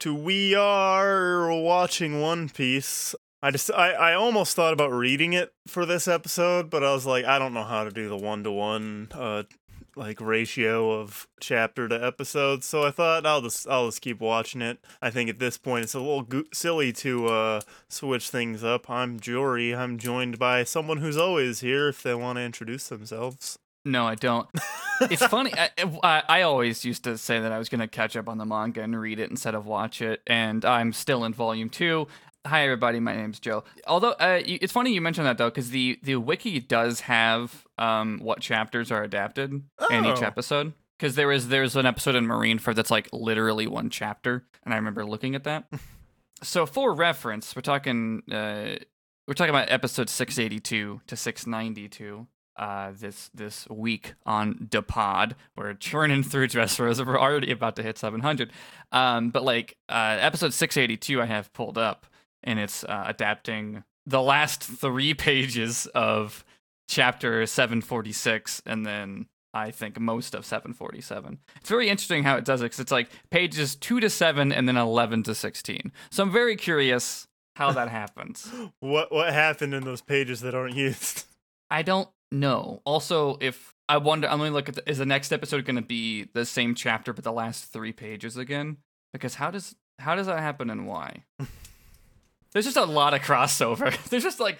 to We Are Watching One Piece. I just I, I almost thought about reading it for this episode, but I was like, I don't know how to do the one to one uh like ratio of chapter to episode, so I thought I'll just I'll just keep watching it. I think at this point it's a little go- silly to uh switch things up. I'm Jory. I'm joined by someone who's always here if they want to introduce themselves. No, I don't. It's funny. I, I, I always used to say that I was going to catch up on the manga and read it instead of watch it, and I'm still in volume two. Hi, everybody. My name's Joe. Although uh, it's funny you mentioned that though, because the the wiki does have um what chapters are adapted in each Oh. episode. Because there is there's an episode in Marineford that's like literally one chapter, and I remember looking at that. so for reference, we're talking uh we're talking about episode 682 to 692 uh, this this week on Depod. We're churning through Dressrosa. We're already about to hit 700. Um, but like uh, episode 682, I have pulled up, and it's uh, adapting the last three pages of chapter 746, and then I think most of 747. It's very interesting how it does it because it's like pages two to seven, and then 11 to 16. So I'm very curious how that happens. What what happened in those pages that aren't used? I don't know. Also, if I wonder, I'm gonna look at the, is the next episode going to be the same chapter but the last three pages again? Because how does how does that happen and why? There's just a lot of crossover. There's just like,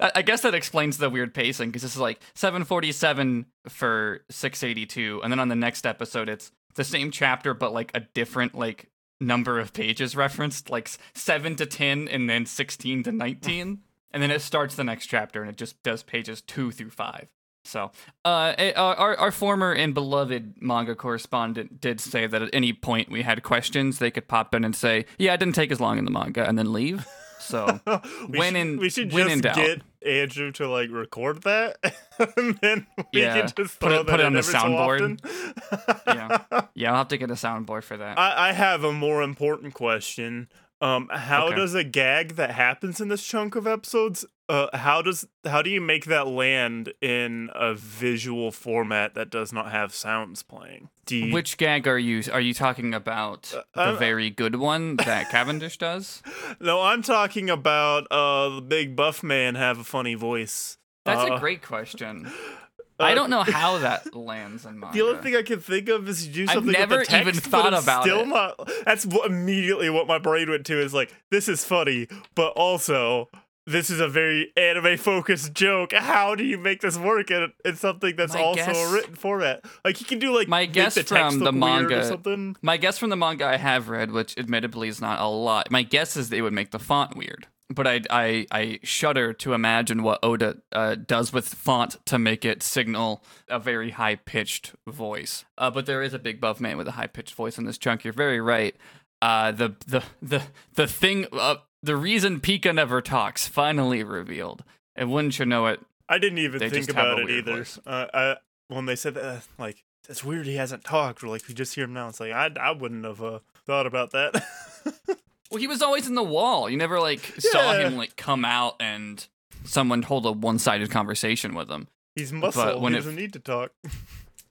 I, I guess that explains the weird pacing because this is like 747 for 682, and then on the next episode it's the same chapter but like a different like number of pages referenced, like seven to 10 and then 16 to 19 and then it starts the next chapter and it just does pages two through five. So, uh, eh, uh, our our former and beloved manga correspondent did say that at any point we had questions, they could pop in and say, "Yeah, it didn't take as long in the manga," and then leave. So, we When should, in- we should when just in doubt. get Andrew to like record that, and then we Yeah, can just put it- put it on the every so soundboard. Yeah. yeah, I'll have to get a soundboard for that. I, I have a more important question. Um, how Okay. does a gag that happens in this chunk of episodes, uh, how does how do you make that land in a visual format that does not have sounds playing? You, Which gag are you are you talking about? the I'm- very good one that Cavendish does. no, I'm talking about uh the big buff man have a funny voice. That's Uh, a great question. uh, I don't know how that lands in manga. The only thing I can think of is you do something I've never with the text, even thought about still it. Not, that's what, immediately what my brain went to is like, this is funny, but also this is a very anime focused joke. How do you make this work in, in something that's My also guess- a written format? Like you can do like My guess the text from the look weird or manga- something. My guess from the manga I have read, which admittedly is not a lot, my guess is they would make the font weird. But I I, I shudder to imagine what Oda uh, does with font to make it signal a very high pitched voice. Uh, but there is a big buff man with a high pitched voice in this chunk. You're very right. Uh, the the the the thing uh, the reason Pika never talks finally revealed. And wouldn't you know it? I didn't even think about it either. Uh, I, when they said that, uh, like it's weird he hasn't talked, or like we just hear him now. It's like I I wouldn't have uh, thought about that. Well, he was always in the wall. You never like saw Yeah. him like come out and someone hold a one-sided conversation with him. He's muscle. when He it- doesn't need to talk.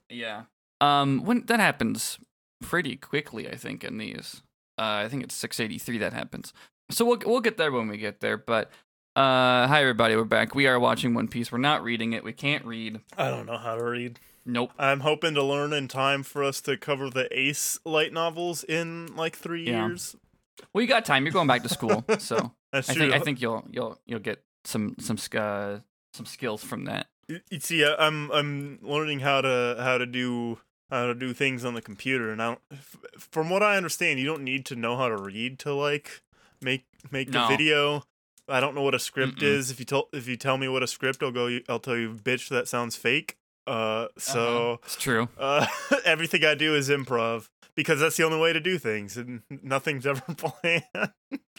Yeah. Um, when that happens pretty quickly, I think in these. Uh, I think it's 683 that happens. So we'll we'll get there when we get there. But uh, hi everybody, we're back. We are watching One Piece. We're not reading it. We can't read. I don't know how to read. Nope. I'm hoping to learn in time for us to cover the Ace light novels in like three Yeah. years. Well, you got time. You're going back to school, so I think I think you'll you'll you'll get some some uh, some skills from that. You see, I'm I'm learning how to how to do how to do things on the computer, and I don't, from what I understand, you don't need to know how to read to like make make the No. video. I don't know what a script Mm-mm. is. If you tell if you tell me what a script, I'll go. I'll tell you, bitch, that sounds fake. Uh, so. Uh-huh. it's true. Uh, everything I do is improv because that's the only way to do things, and nothing's ever planned.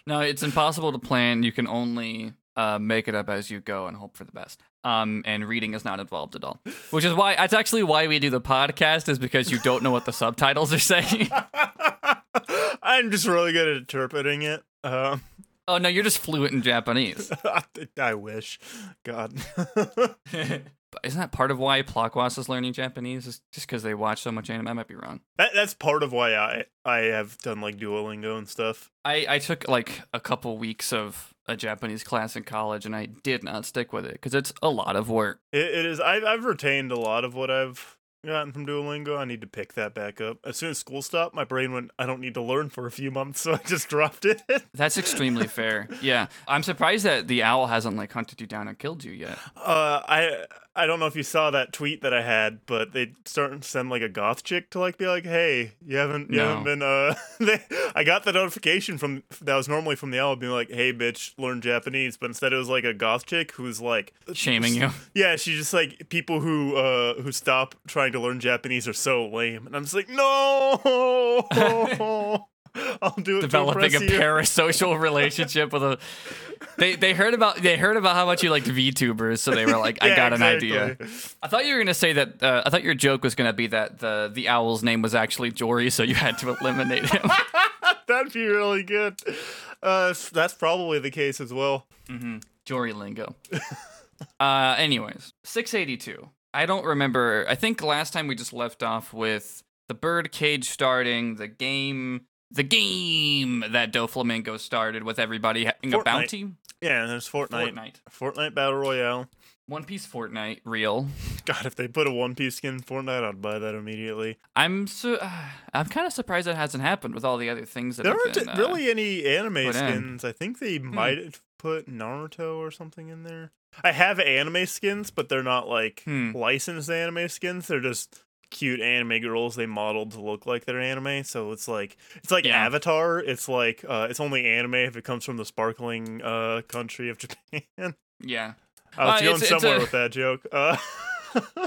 No, it's impossible to plan. You can only uh, make it up as you go and hope for the best. Um, and reading is not involved at all. Which is why that's actually why we do the podcast is because you don't know what the subtitles are saying. I'm just really good at interpreting it. Um, oh no, you're just fluent in Japanese. I wish, God. Isn't that part of why Plakwas is learning Japanese? Is just because they watch so much anime? I might be wrong. That that's part of why I I have done like Duolingo and stuff. I, I took like a couple weeks of a Japanese class in college and I did not stick with it because it's a lot of work. It, it is. I've I've retained a lot of what I've gotten from Duolingo. I need to pick that back up. As soon as school stopped, my brain went, I don't need to learn for a few months, so I just dropped it. That's extremely fair. Yeah. I'm surprised that the owl hasn't like hunted you down and killed you yet. Uh, I I don't know if you saw that tweet that I had, but they starting to send like a goth chick to like be like, "Hey, you haven't you haven't been uh." they, I got the notification from that was normally from the owl being like, "Hey, bitch, learn Japanese," but instead it was like a goth chick who's like Shaming you. Yeah, she's just like people who uh who stop trying to learn Japanese are so lame, and I'm just like, no, I'll do it. Developing a impress you." parasocial relationship with a they they heard about they heard about how much you liked VTubers, so they were like, I Yeah, got an idea. I thought you were gonna say that. Uh, I thought your joke was gonna be that the the owl's name was actually Jory, so you had to eliminate him. That'd be really good. Uh, that's probably the case as well. Jory lingo. uh, anyways, six eighty two. I don't remember. I think last time we just left off with the bird cage starting, the game, the game that Doflamingo started with everybody having a bounty. Yeah, and there's Fortnite. Fortnite. Fortnite Battle Royale. One Piece Fortnite, real. God, if they put a One Piece skin in Fortnite, I'd buy that immediately. I'm so uh, I'm kind of surprised that hasn't happened with all the other things that There have aren't been, uh, really any anime put in. skins. I think they might have put Naruto or something in there. I have anime skins, but they're not like Hmm. licensed anime skins. They're just cute anime girls they modeled to look like they're anime. So it's like it's like Yeah. Avatar. It's like uh, it's only anime if it comes from the sparkling uh, country of Japan. yeah. I was Uh, going it's- it's somewhere a- with that joke. Uh,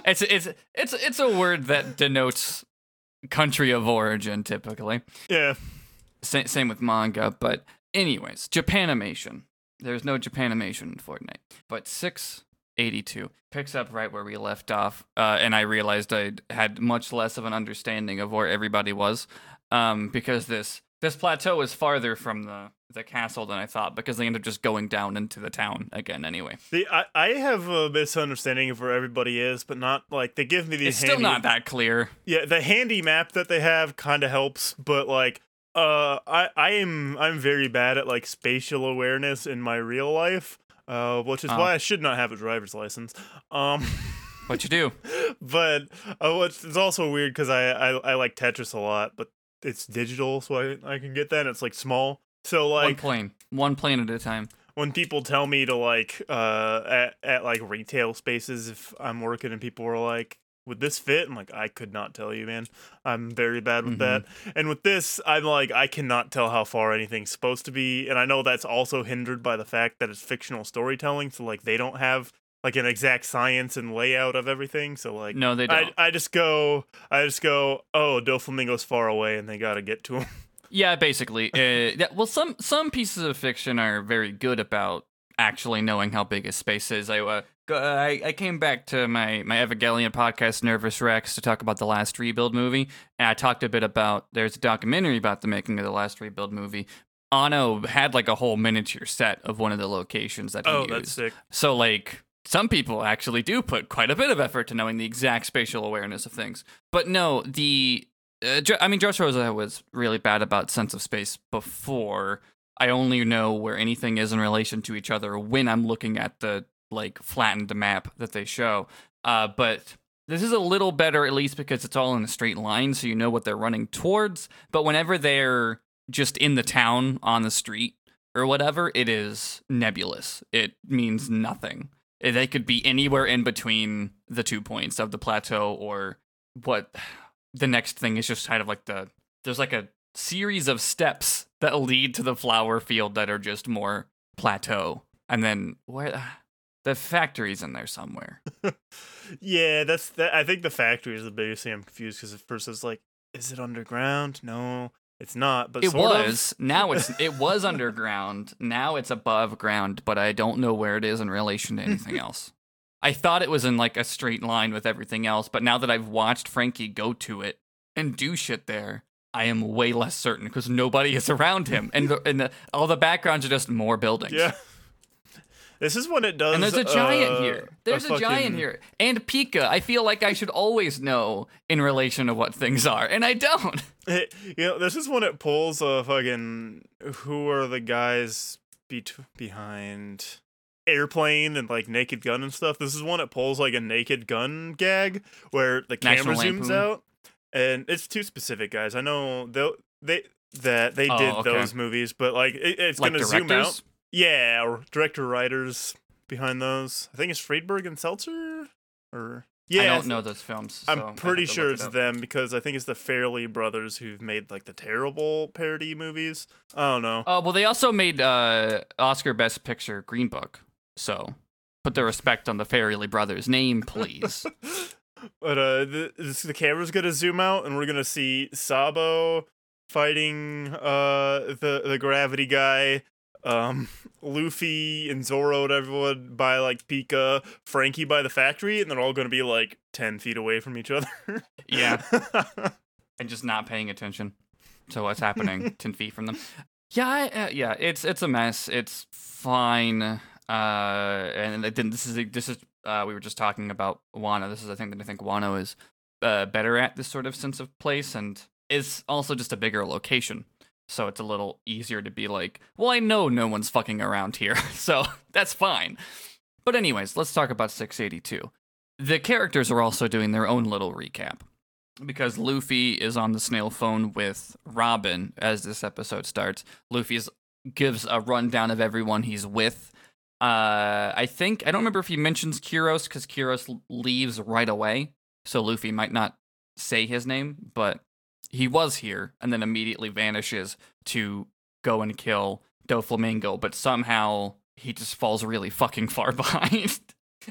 It's it's it's it's a word that denotes country of origin typically. yeah, Sa- same with manga, but anyways, Japanimation. There's no Japanimation in Fortnite, but 682 picks up right where we left off, uh, and I realized I had much less of an understanding of where everybody was, um, because this this plateau is farther from the the castle than I thought, because they end up just going down into the town again anyway. the I, I have a misunderstanding of where everybody is, but not like they give me these. It's still not that clear. Yeah, the handy map that they have kind of helps, but like uh I I am I'm very bad at like spatial awareness in my real life. Uh which is Oh. why I should not have a driver's license. Um What you do? but uh, what's it's also weird cuz I, I I like Tetris a lot, but it's digital so I I can get that and it's like small. So like one plane, one plane at a time. when people tell me to like uh at, at like retail spaces if I'm working and people are like would this fit? I'm like I could not tell you, man. I'm very bad with that. And with this, I'm like I cannot tell how far anything's supposed to be, and I know that's also hindered by the fact that it's fictional storytelling, so like they don't have like an exact science and layout of everything. So like No, they don't. I just go I just go, "Oh, Doflamingo's far away and they got to get to him." Yeah, basically. Uh, yeah, well, some some pieces of fiction are very good about actually knowing how big a space is. I uh, I, I came back to my my Evangelion podcast, Nervous Rex, to talk about the last Rebuild movie, and I talked a bit about. There's a documentary about the making of the last Rebuild movie. Anno had like a whole miniature set of one of the locations that he oh, used. that's sick. So like some people actually do put quite a bit of effort to knowing the exact spatial awareness of things. But no, the uh, I mean Dressrosa was really bad about sense of space before. I only know where anything is in relation to each other when I'm looking at the like flattened map that they show. Uh, but this is a little better at least because it's all in a straight line, so you know what they're running towards. But whenever they're just in the town on the street or whatever, it is nebulous. It means nothing. Eh, They could be anywhere in between the two points of the plateau or what the next thing is just kind of like the there's like a series of steps that lead to the flower field that are just more plateau. And then where the factory's in there somewhere. Yeah, that's that. I think the factory is the biggest thing I'm confused because at first it's like, is it underground? No, it's not. But it sort of. was. Now it's it was underground. Now it's above ground, but I don't know where it is in relation to anything else. I thought it was in like a straight line with everything else, but now that I've watched Frankie go to it and do shit there, I am way less certain because nobody is around him, and the, and the, all the backgrounds are just more buildings. Yeah. This is when it does. And there's a giant uh, here. There's a, giant fucking- here. And Pika. I feel like I should always know in relation to what things are, and I don't. It, you know, this is when it pulls a fucking. Who are the guys be- behind airplane and like Naked Gun and stuff? This is when it pulls like a Naked Gun gag where the camera zooms out, and it's too specific, guys. I know they they that they Oh, did okay. those movies, but like it, it's Like gonna zoom out. Yeah, or director writers behind those. I think it's Friedberg and Seltzer, or yeah, I don't know those films. so I'm pretty sure it's it them because I think it's the Farrelly brothers who've made like the terrible parody movies. I don't know. Oh well, they also made uh, Oscar Best Picture Green Book. So put the respect on the Farrelly brothers' name, please. But uh, the the camera's gonna zoom out, and we're gonna see Sabo fighting uh the the gravity guy. Um, Luffy and Zoro and everyone by like Pika, Frankie by the factory, and they're all gonna be like ten feet away from each other. Yeah. and just not paying attention to what's happening ten feet from them. Yeah, I, uh, yeah, it's it's a mess. It's fine. Uh, and then. This is this is. Uh, we were just talking about Wano. This is a thing that I think Wano is uh, better at this sort of sense of place, and it's also just a bigger location. So it's a little easier to be like, well, I know no one's fucking around here, so that's fine. But anyways, let's talk about 682. The characters are also doing their own little recap because Luffy is on the snail phone with Robin as this episode starts. Luffy gives a rundown of everyone he's with. Uh, I think I don't remember if he mentions Kyros because Kyros leaves right away, so Luffy might not say his name, but he was here and then immediately vanishes to go and kill Doflamingo, but somehow he just falls really fucking far behind.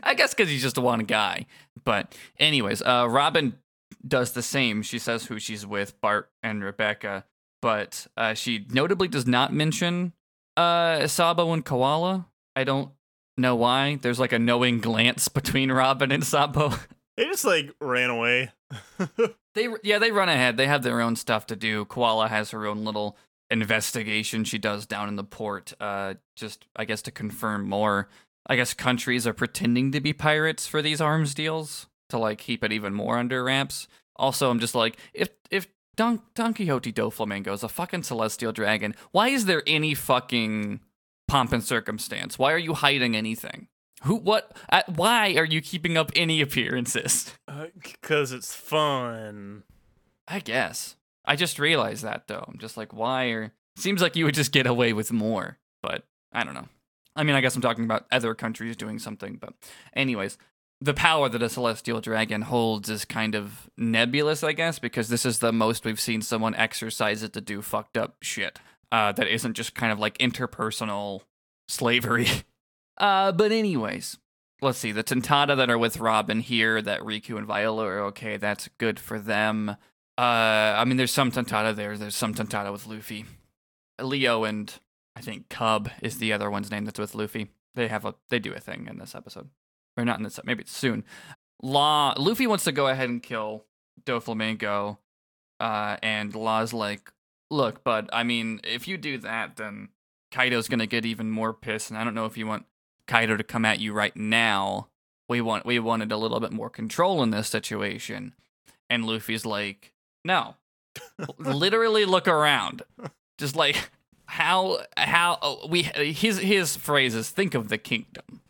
I guess because he's just one guy. But anyways, uh, Robin does the same. She says who she's with, Bart and Rebecca, but uh, she notably does not mention uh, Sabo and Koala. I don't know why. There's like a knowing glance between Robin and Sabo. They just like ran away. They yeah, they run ahead. They have their own stuff to do. Koala has her own little investigation she does down in the port. Uh, just I guess to confirm more. I guess countries are pretending to be pirates for these arms deals to like keep it even more under wraps. Also, I'm just like if if Don Don Quixote Doflamingo is a fucking celestial dragon, why is there any fucking pomp and circumstance? Why are you hiding anything? Who? What? Uh, why are you keeping up any appearances? Because it's fun. I guess. I just realized that though. I'm just like, why are seems like you would just get away with more, but I don't know. I mean, I guess I'm talking about other countries doing something, but anyways, the power that a celestial dragon holds is kind of nebulous, I guess, because this is the most we've seen someone exercise it to do fucked up shit. Uh, that isn't just kind of like interpersonal slavery. Uh, but anyways, let's see. The Tontatta that are with Robin here, that Riku and Viola are okay. That's good for them. Uh, I mean, there's some Tontatta there. There's some Tontatta with Luffy. Leo and I think Cub is the other one's name that's with Luffy. They have a they do a thing in this episode, or not in this. Maybe it's soon. Law Luffy wants to go ahead and kill Doflamingo, uh, and Law's like, "Look, bud. I mean, if you do that, then Kaido's gonna get even more pissed, and I don't know if you want Kaido to come at you right now. We want we wanted a little bit more control in this situation." And Luffy's like, "No, literally look around. Just like how how oh, we his his phrase is think of the kingdom."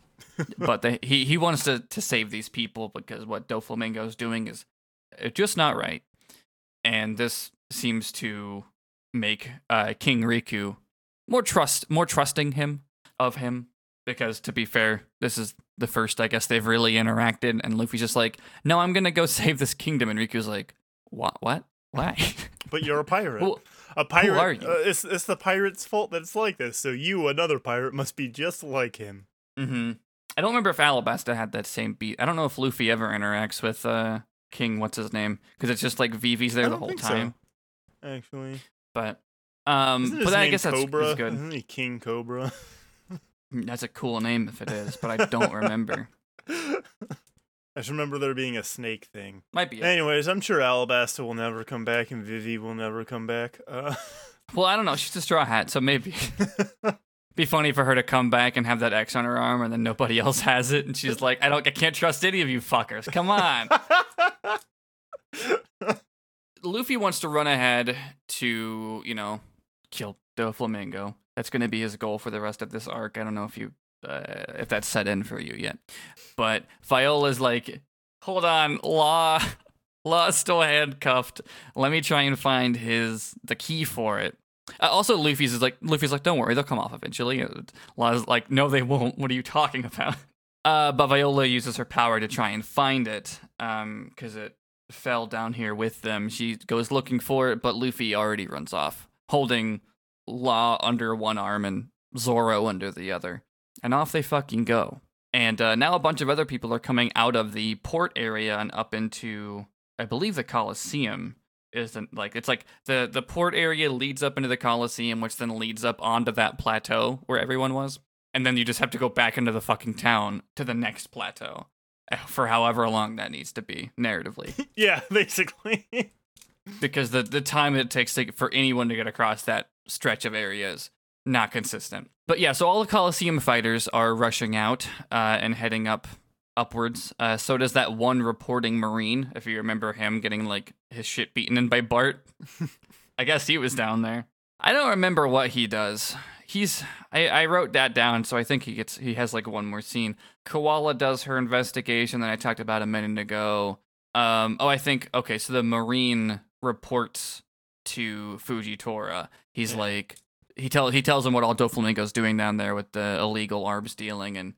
but the, he he wants to to save these people because what Doflamingo is doing is uh, just not right, and this seems to make uh, King Riku more trust more trusting him of him because to be fair, this is the first I guess they've really interacted, and Luffy's just like, no, I'm gonna go save this kingdom, and Riku's like, what what why? But you're a pirate. Who- a pirate. Who are you? Uh, it's it's the pirate's fault that it's like this. So you, another pirate, must be just like him. mm-hmm. I don't remember if Alabasta had that same beat. I don't know if Luffy ever interacts with uh, King. What's his name? Because it's just like Vivi's there the whole think so, time. Actually, But um, but I guess that's, Cobra? that's good. Isn't he King Cobra? That's a cool name if it is, but I don't remember. I just remember there being a snake thing. Might be. It. Anyways, I'm sure Alabasta will never come back and Vivi will never come back. Uh, Well, I don't know. She's a straw hat, so maybe. Be funny for her to come back and have that X on her arm, and then nobody else has it, and she's like, "I don't, I can't trust any of you fuckers. Come on." Luffy wants to run ahead to, you know, kill Doflamingo. That's going to be his goal for the rest of this arc. I don't know if you, uh, if that's set in for you yet, but Viola's like, "Hold on, Law, Law's still handcuffed. Let me try and find his the key for it." Uh, also, Luffy's is like, Luffy's like, "Don't worry, they'll come off eventually." And Law's like, "No, they won't. What are you talking about?" Uh, but Viola uses her power to try and find it, um, because it fell down here with them. She goes looking for it, but Luffy already runs off, holding Law under one arm and Zoro under the other. And off they fucking go. And uh, now a bunch of other people are coming out of the port area and up into, I believe, the Coliseum. Isn't like it's like the the port area leads up into the Coliseum, which then leads up onto that plateau where everyone was, and then you just have to go back into the fucking town to the next plateau eh, for however long that needs to be narratively yeah, basically. because the the time it takes to, for anyone to get across that stretch of areas not consistent. But yeah, so all the Coliseum fighters are rushing out uh, and heading up upwards. Uh, so does that one reporting Marine, if you remember him getting like his shit beaten in by Bart. I guess he was down there. I don't remember what he does. He's I, I wrote that down, so I think he gets he has like one more scene. Koala does her investigation that I talked about a minute ago. Um, oh, I think okay. So the Marine reports to Fujitora. He's Yeah. like he tell he tells him what all Doflamingo's doing down there with the illegal arms dealing, and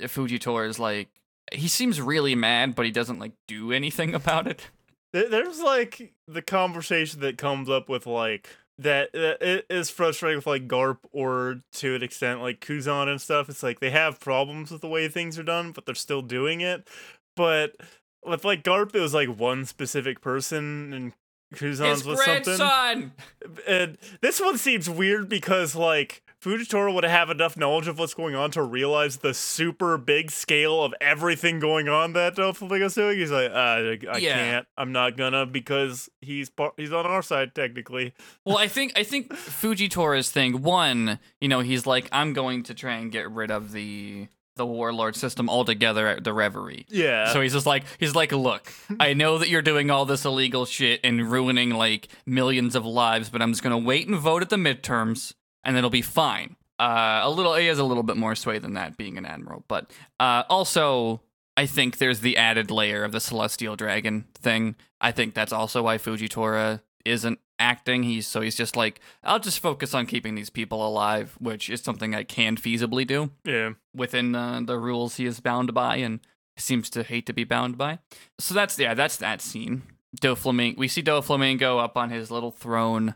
Fujitora is like he seems really mad, but he doesn't like do anything about it. There's like the conversation that comes up with like that that it is frustrating with like Garp or to an extent like Kuzan and stuff. It's like they have problems with the way things are done, but they're still doing it. But with like Garp, it was like one specific person, and Kuzan's His was something. grandson. And this one seems weird because like Fujitora would have enough knowledge of what's going on to realize the super big scale of everything going on that Doflamingo's doing. He's like, uh, I I Yeah. can't. I'm not gonna because he's par- he's on our side technically. Well, I think I think Fujitora's thing. One, you know, he's like, I'm going to try and get rid of the the warlord system altogether at the Reverie. Yeah. So he's just like, he's like, look, I know that you're doing all this illegal shit and ruining like millions of lives, but I'm just gonna wait and vote at the midterms, and it'll be fine. Uh, a little, he has a little bit more sway than that, being an admiral, but uh, also. I think there's the added layer of the celestial dragon thing. I think that's also why Fujitora isn't acting. He's so he's just like, I'll just focus on keeping these people alive, which is something I can feasibly do yeah. within uh, the rules he is bound by and seems to hate to be bound by. So that's yeah, that's that scene. Doflamingo, we see Doflamingo up on his little throne,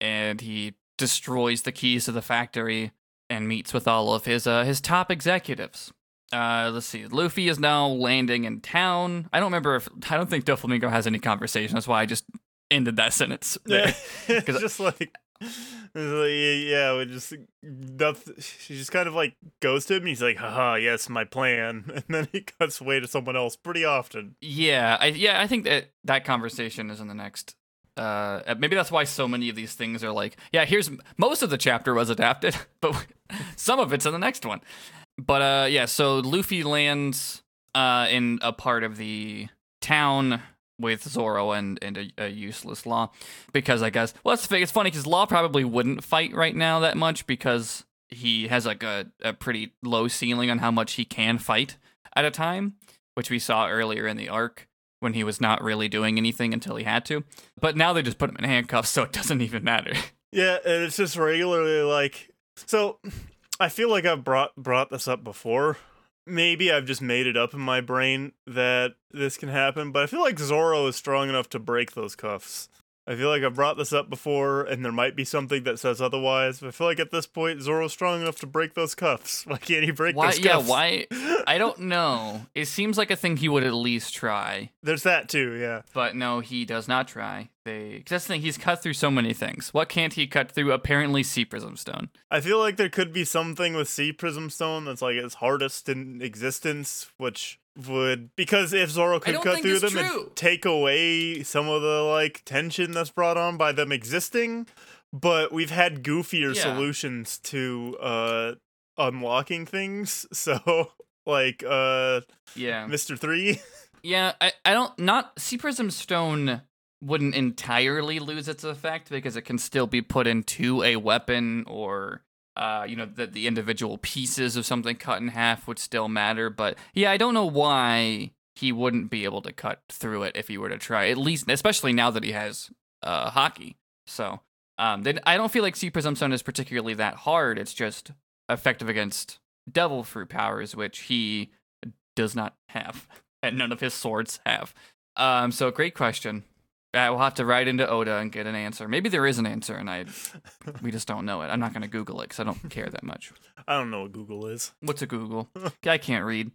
and he destroys the keys to the factory and meets with all of his uh, his top executives. Uh, let's see. Luffy is now landing in town. I don't remember if I don't think Doflamingo has any conversation. That's why I just ended that sentence. Yeah, Yeah. 'Cause- it's just like. Like, yeah, we just noth- she just kind of like goes to him. He's like, "Haha, yes, my plan," and then he cuts away to someone else pretty often. Yeah, I yeah, I think that that conversation is in the next. Uh, maybe that's why so many of these things are like, yeah, here's most of the chapter was adapted, but some of it's in the next one. But uh, yeah, so Luffy lands uh in a part of the town with Zoro and and a, a useless Law, because I guess well, that's the thing. It's funny because Law probably wouldn't fight right now that much because he has like a, a pretty low ceiling on how much he can fight at a time, which we saw earlier in the arc when he was not really doing anything until he had to. But now they just put him in handcuffs, so it doesn't even matter. Yeah, and it's just regularly like so I feel like I've brought brought this up before. Maybe I've just made it up in my brain that this can happen, but I feel like Zoro is strong enough to break those cuffs. I feel like I've brought this up before, and there might be something that says otherwise. But I feel like at this point, Zoro's strong enough to break those cuffs. Why can't he break Why? those Yeah, cuffs? why? I don't know. It seems like a thing he would at least try, There's that too. Yeah. but no, he does not try. They. 'cause that's the thing. He's cut through so many things. What can't he cut through? Apparently, Sea Prism Stone. I feel like there could be something with Sea Prism Stone that's like its hardest in existence, which would because if Zoro could cut through them true. and take away some of the like tension that's brought on by them existing. but we've had goofier Yeah. solutions to uh unlocking things. So like uh Yeah. Mr. 3 Yeah, I, I don't not Sea Prism Stone wouldn't entirely lose its effect because it can still be put into a weapon or uh, you know, the the individual pieces of something cut in half would still matter. But yeah, I don't know why he wouldn't be able to cut through it if he were to try. At least especially now that he has uh haki. So um then I don't feel like Sea Prism Stone is particularly that hard. It's just effective against devil fruit powers, which he does not have. And none of his swords have. Um, so great question. Uh, we'll have to write into Oda and get an answer. Maybe there is an answer, and I we just don't know it. I'm not gonna Google it because I don't care that much. I don't know what Google is. What's a Google? I can't read.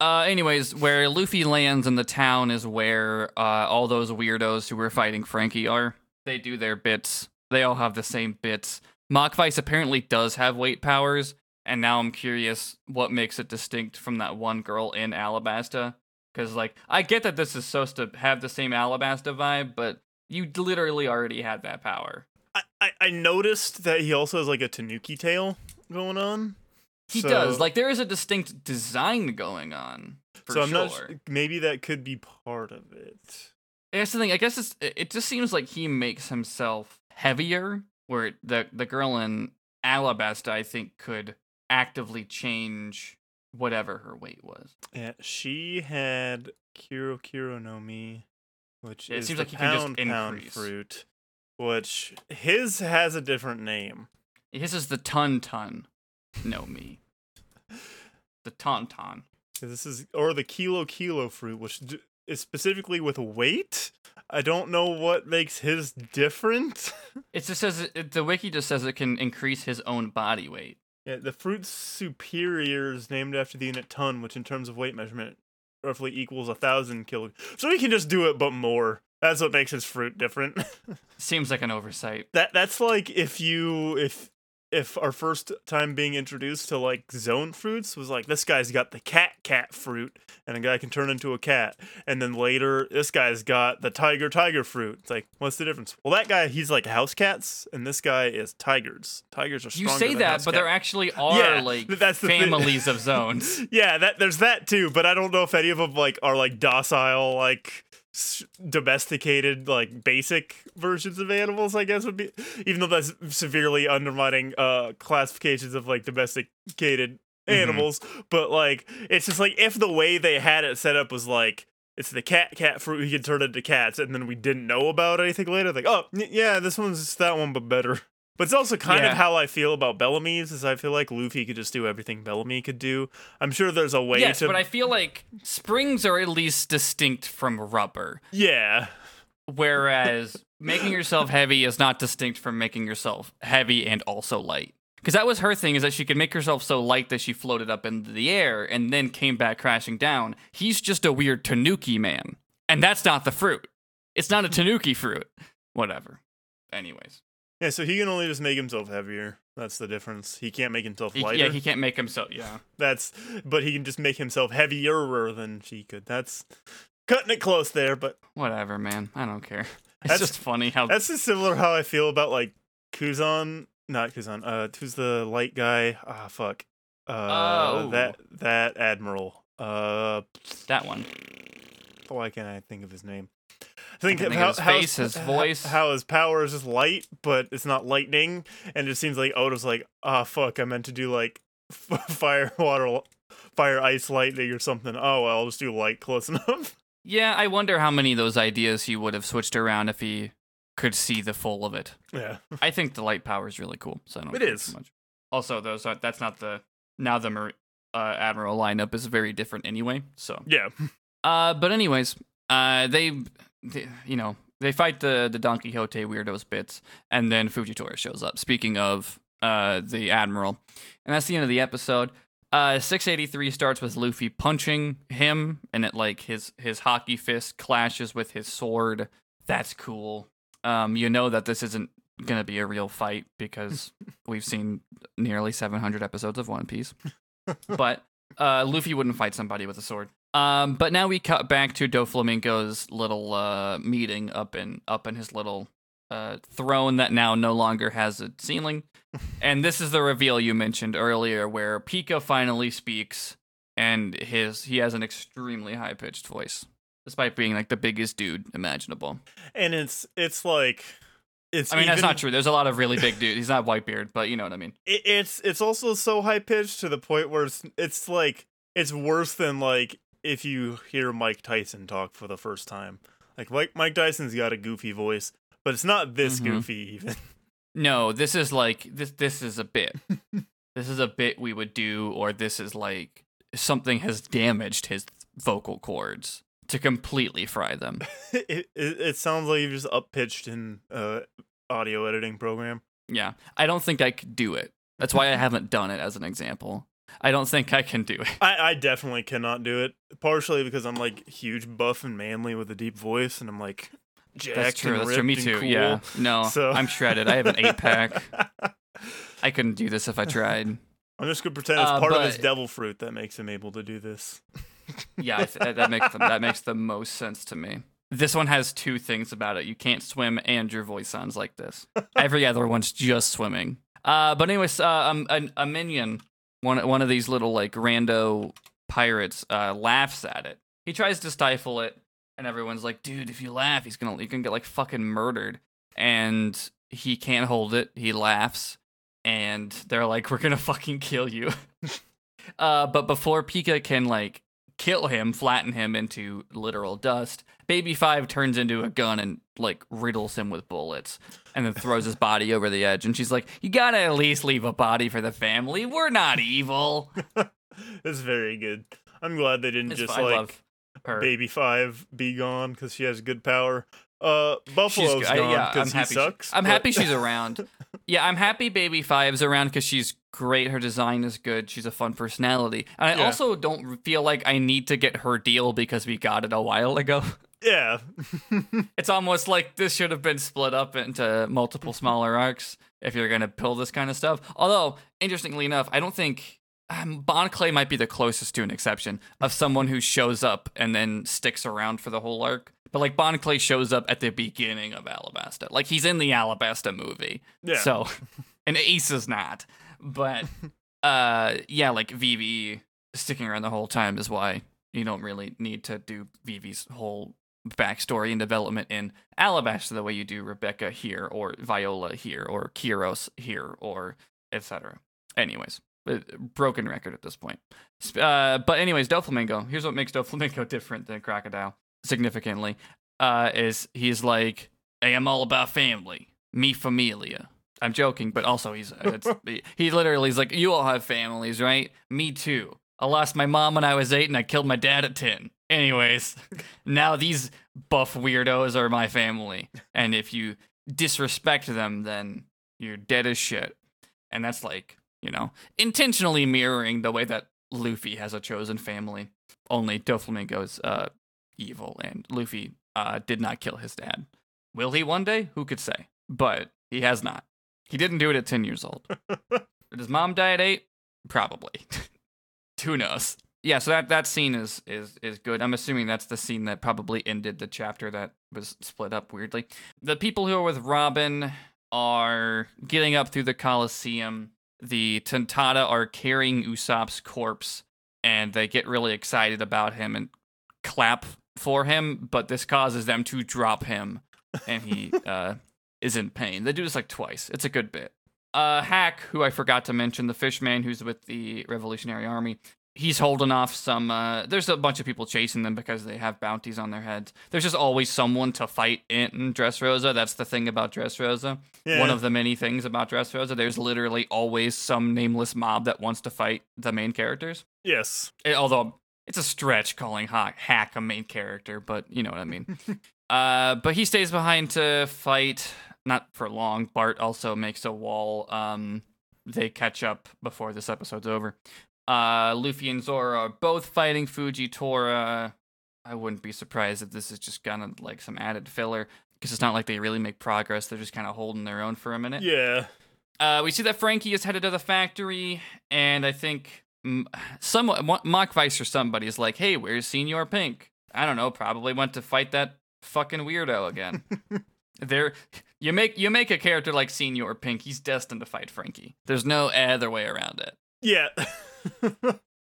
Uh, anyways, where Luffy lands in the town is where uh, all those weirdos who were fighting Frankie are. They do their bits. They all have the same bits. Machvise apparently does have weight powers, and now I'm curious what makes it distinct from that one girl in Alabasta. Because, like, I get that this is supposed to have the same Alabasta vibe, but you literally already had that power. I, I, I noticed that he also has like a Tanuki tail going on. He So- does. Like, there is a distinct design going on. For so I'm sure. not maybe that could be part of it. That's the thing. I guess it's, it it just seems like he makes himself heavier. Where the the girl in Alabasta, I think, could actively change whatever her weight was. Yeah, she had Kilo Kilo no Mi, which Yeah, it is seems the like you can just pound increase. fruit, which his has a different name. His is the ton ton. No me. The ton ton. This is or the kilo kilo fruit, which is specifically with weight. I don't know what makes his different. It just says it, the wiki just says it can increase his own body weight. Yeah, the fruit's superior is named after the unit ton, which in terms of weight measurement roughly equals a thousand kilo. So he can just do it, but more. That's what makes his fruit different. Seems like an oversight. that that's like if you if if our first time being introduced to like zone fruits was like this guy's got the cat cat fruit and a guy can turn into a cat and then later this guy's got the tiger tiger fruit it's like what's the difference well that guy he's like house cats and this guy is tigers tigers are You say that, but cat. there actually are Yeah, like that's the families of zones. yeah that there's that too but i don't know if any of them like are like docile like domesticated like basic versions of animals i guess would be even though that's severely undermining uh classifications of like domesticated Mhm. animals but like it's just like if the way they had it set up was like it's the cat cat fruit he can turn into cats and then we didn't know about anything later like oh yeah this one's that one but better but it's also kind Yeah. of how I feel about Bellamy's, is I feel like Luffy could just do everything Bellamy could do. I'm sure there's a way yes, to but I feel like springs are at least distinct from rubber, Yeah. whereas making yourself heavy is not distinct from making yourself heavy and also light. Because that was her thing, is that she could make herself so light that she floated up into the air and then came back crashing down. He's just a weird Tanuki man, and that's not the fruit. It's not a Tanuki fruit. Whatever. Anyways, Yeah, so he can only just make himself heavier. That's the difference. He can't make himself He- lighter. yeah, he can't make himself. Yeah. That's but he can just make himself heavier than she could. That's cutting it close there, but Whatever, man. I don't care. It's That's- just funny how that's just similar how I feel about like Kuzan, not Kuzan. Uh who's the light guy? Ah fuck. Uh Oh. that that admiral. Uh that one. why can't I think of his name? I think, think how, his face, his voice. how his power is just light, but it's not lightning, and it seems like Oda's like, ah, fuck, I meant to do like f- fire, water, fire, ice, lightning, or something. Oh well, I'll just do light close enough. Yeah, I wonder how many of those ideas he would have switched around if he could see the full of it. yeah, I think the light power is really cool, so I don't It is. much. Also, those are, that's not the now the Mar- uh, Admiral lineup is very different anyway. So, yeah, uh, but anyways, uh, they, they, you know, they fight the the Don Quixote weirdos bits, and then Fujitora shows up. Speaking of uh the Admiral, and that's the end of the episode. Uh, 683 starts with Luffy punching him, and it like his his haki fist clashes with his sword. That's cool. Um, you know that this isn't gonna be a real fight because we've seen nearly 700 episodes of One Piece. But uh, Luffy wouldn't fight somebody with a sword. Um, but now we cut back to Doflamingo's little uh meeting up in up in his little uh, throne that now no longer has a ceiling. and this is the reveal you mentioned earlier, where Pika finally speaks, and his he has an extremely high pitched voice, despite being like the biggest dude imaginable. And it's it's like it's I mean, that's not true. There's a lot of really big dudes. He's not Whitebeard, but you know what I mean. it, it's it's also so high pitched to the point where it's it's like it's worse than like if you hear Mike Tyson talk for the first time. Like Mike Mike Tyson's got a goofy voice, but it's not this Mhm. goofy even. No, this is like this. This is a bit. this is a bit we would do, or this is like something has damaged his vocal cords to completely fry them. it, it it sounds like you just up pitched in uh audio editing program. Yeah, I don't think I could do it. That's why I haven't done it as an example. I don't think I can do it. I, I definitely cannot do it. Partially because I'm like huge, buff, and manly with a deep voice, and I'm like jacked That's true. and That's true. Me too. cool. Yeah. No, So- I'm shredded. I have an eight pack. I couldn't do this if I tried. I'm just gonna pretend it's Uh, part of his devil fruit that makes him able to do this. Yeah, I th- that- that makes the, that makes the most sense to me. This one has two things about it. You can't swim, and your voice sounds like this. Every other one's just swimming. Uh, but anyways, uh, um, a, a minion, one one of these little like rando pirates, uh, laughs at it. He tries to stifle it, and everyone's like, "Dude, if you laugh, he's gonna you can get like fucking murdered." And he can't hold it. He laughs, and they're like, "We're gonna fucking kill you." uh, but before Pika can like kill him, flatten him into literal dust, Baby Five turns into a gun and like riddles him with bullets, and then throws his body over the edge. And she's like, "You gotta at least leave a body for the family. We're not evil." It's very good. I'm glad they didn't It's just like her. Baby Five be gone because she has good power. Uh, Buffalo's She's- gone yeah, I'm he happy she- I'm but- happy she's around. Yeah, I'm happy Baby Five's around because she's great. Her design is good. She's a fun personality. And I Yeah. also don't feel like I need to get her deal because we got it a while ago. yeah, It's almost like this should have been split up into multiple smaller arcs if you're going to pull this kind of stuff. Although, interestingly enough, I don't think um, Bon Clay might be the closest to an exception of someone who shows up and then sticks around for the whole arc. But like Bon Clay shows up at the beginning of Alabasta. Like he's in the Alabasta movie. yeah. So, and Ace is not. But uh yeah, like Vivi sticking around the whole time is why you don't really need to do Vivi's whole backstory and development in Alabasta the way you do Rebecca here or Viola here or Kyros here or etc. Anyways, broken record at this point. Uh, but anyways, Doflamingo. Here's what makes Doflamingo different than Crocodile significantly. Uh, is he's like, hey, I'm all about family, me familia. I'm joking, but also he's it's, he literally is like, you all have families, right? Me too. I lost my mom when I was eight, and I killed my dad at ten. Anyways, now these buff weirdos are my family, and if you disrespect them, then you're dead as shit. And that's like, you know, intentionally mirroring the way that Luffy has a chosen family. Only Doflamingo's uh, evil, and Luffy uh, did not kill his dad. Will he one day? Who could say? But he has not. He didn't do it at 10 years old. Did his mom die at 8? Probably. Who knows? Yeah, so that, that scene is, is is good. I'm assuming that's the scene that probably ended the chapter that was split up weirdly. The people who are with Robin are getting up through the Coliseum. The Tontatta are carrying Usopp's corpse, and they get really excited about him and clap for him, but this causes them to drop him, and he uh, is in pain. They do this like twice. It's a good bit. Uh, Hack, who I forgot to mention, the fishman who's with the Revolutionary Army, he's holding off some. Uh, there's a bunch of people chasing them because they have bounties on their heads. There's just always someone to fight in Dressrosa. That's the thing about Dressrosa. yeah. One of the many things about Dressrosa. There's literally always some nameless mob that wants to fight the main characters. yes. Eh, although it's a stretch calling Hack, Hack a main character, but you know what I mean. uh, but he stays behind to fight, not for long. Bart also makes a wall. Um, they catch up before this episode's over. Uh, Luffy and Zoro are both fighting Fujitora. I wouldn't be surprised if this is just kind of like some added filler because it's not like they really make progress. They're just kind of holding their own for a minute. Yeah. Uh, we see that Frankie is headed to the factory, and I think someone, Machvise or somebody is like, "Hey, where's Señor Pink?" I don't know. Probably went to fight that fucking weirdo again. There, you make you make a character like Señor Pink. He's destined to fight Frankie. There's no other way around it. Yeah.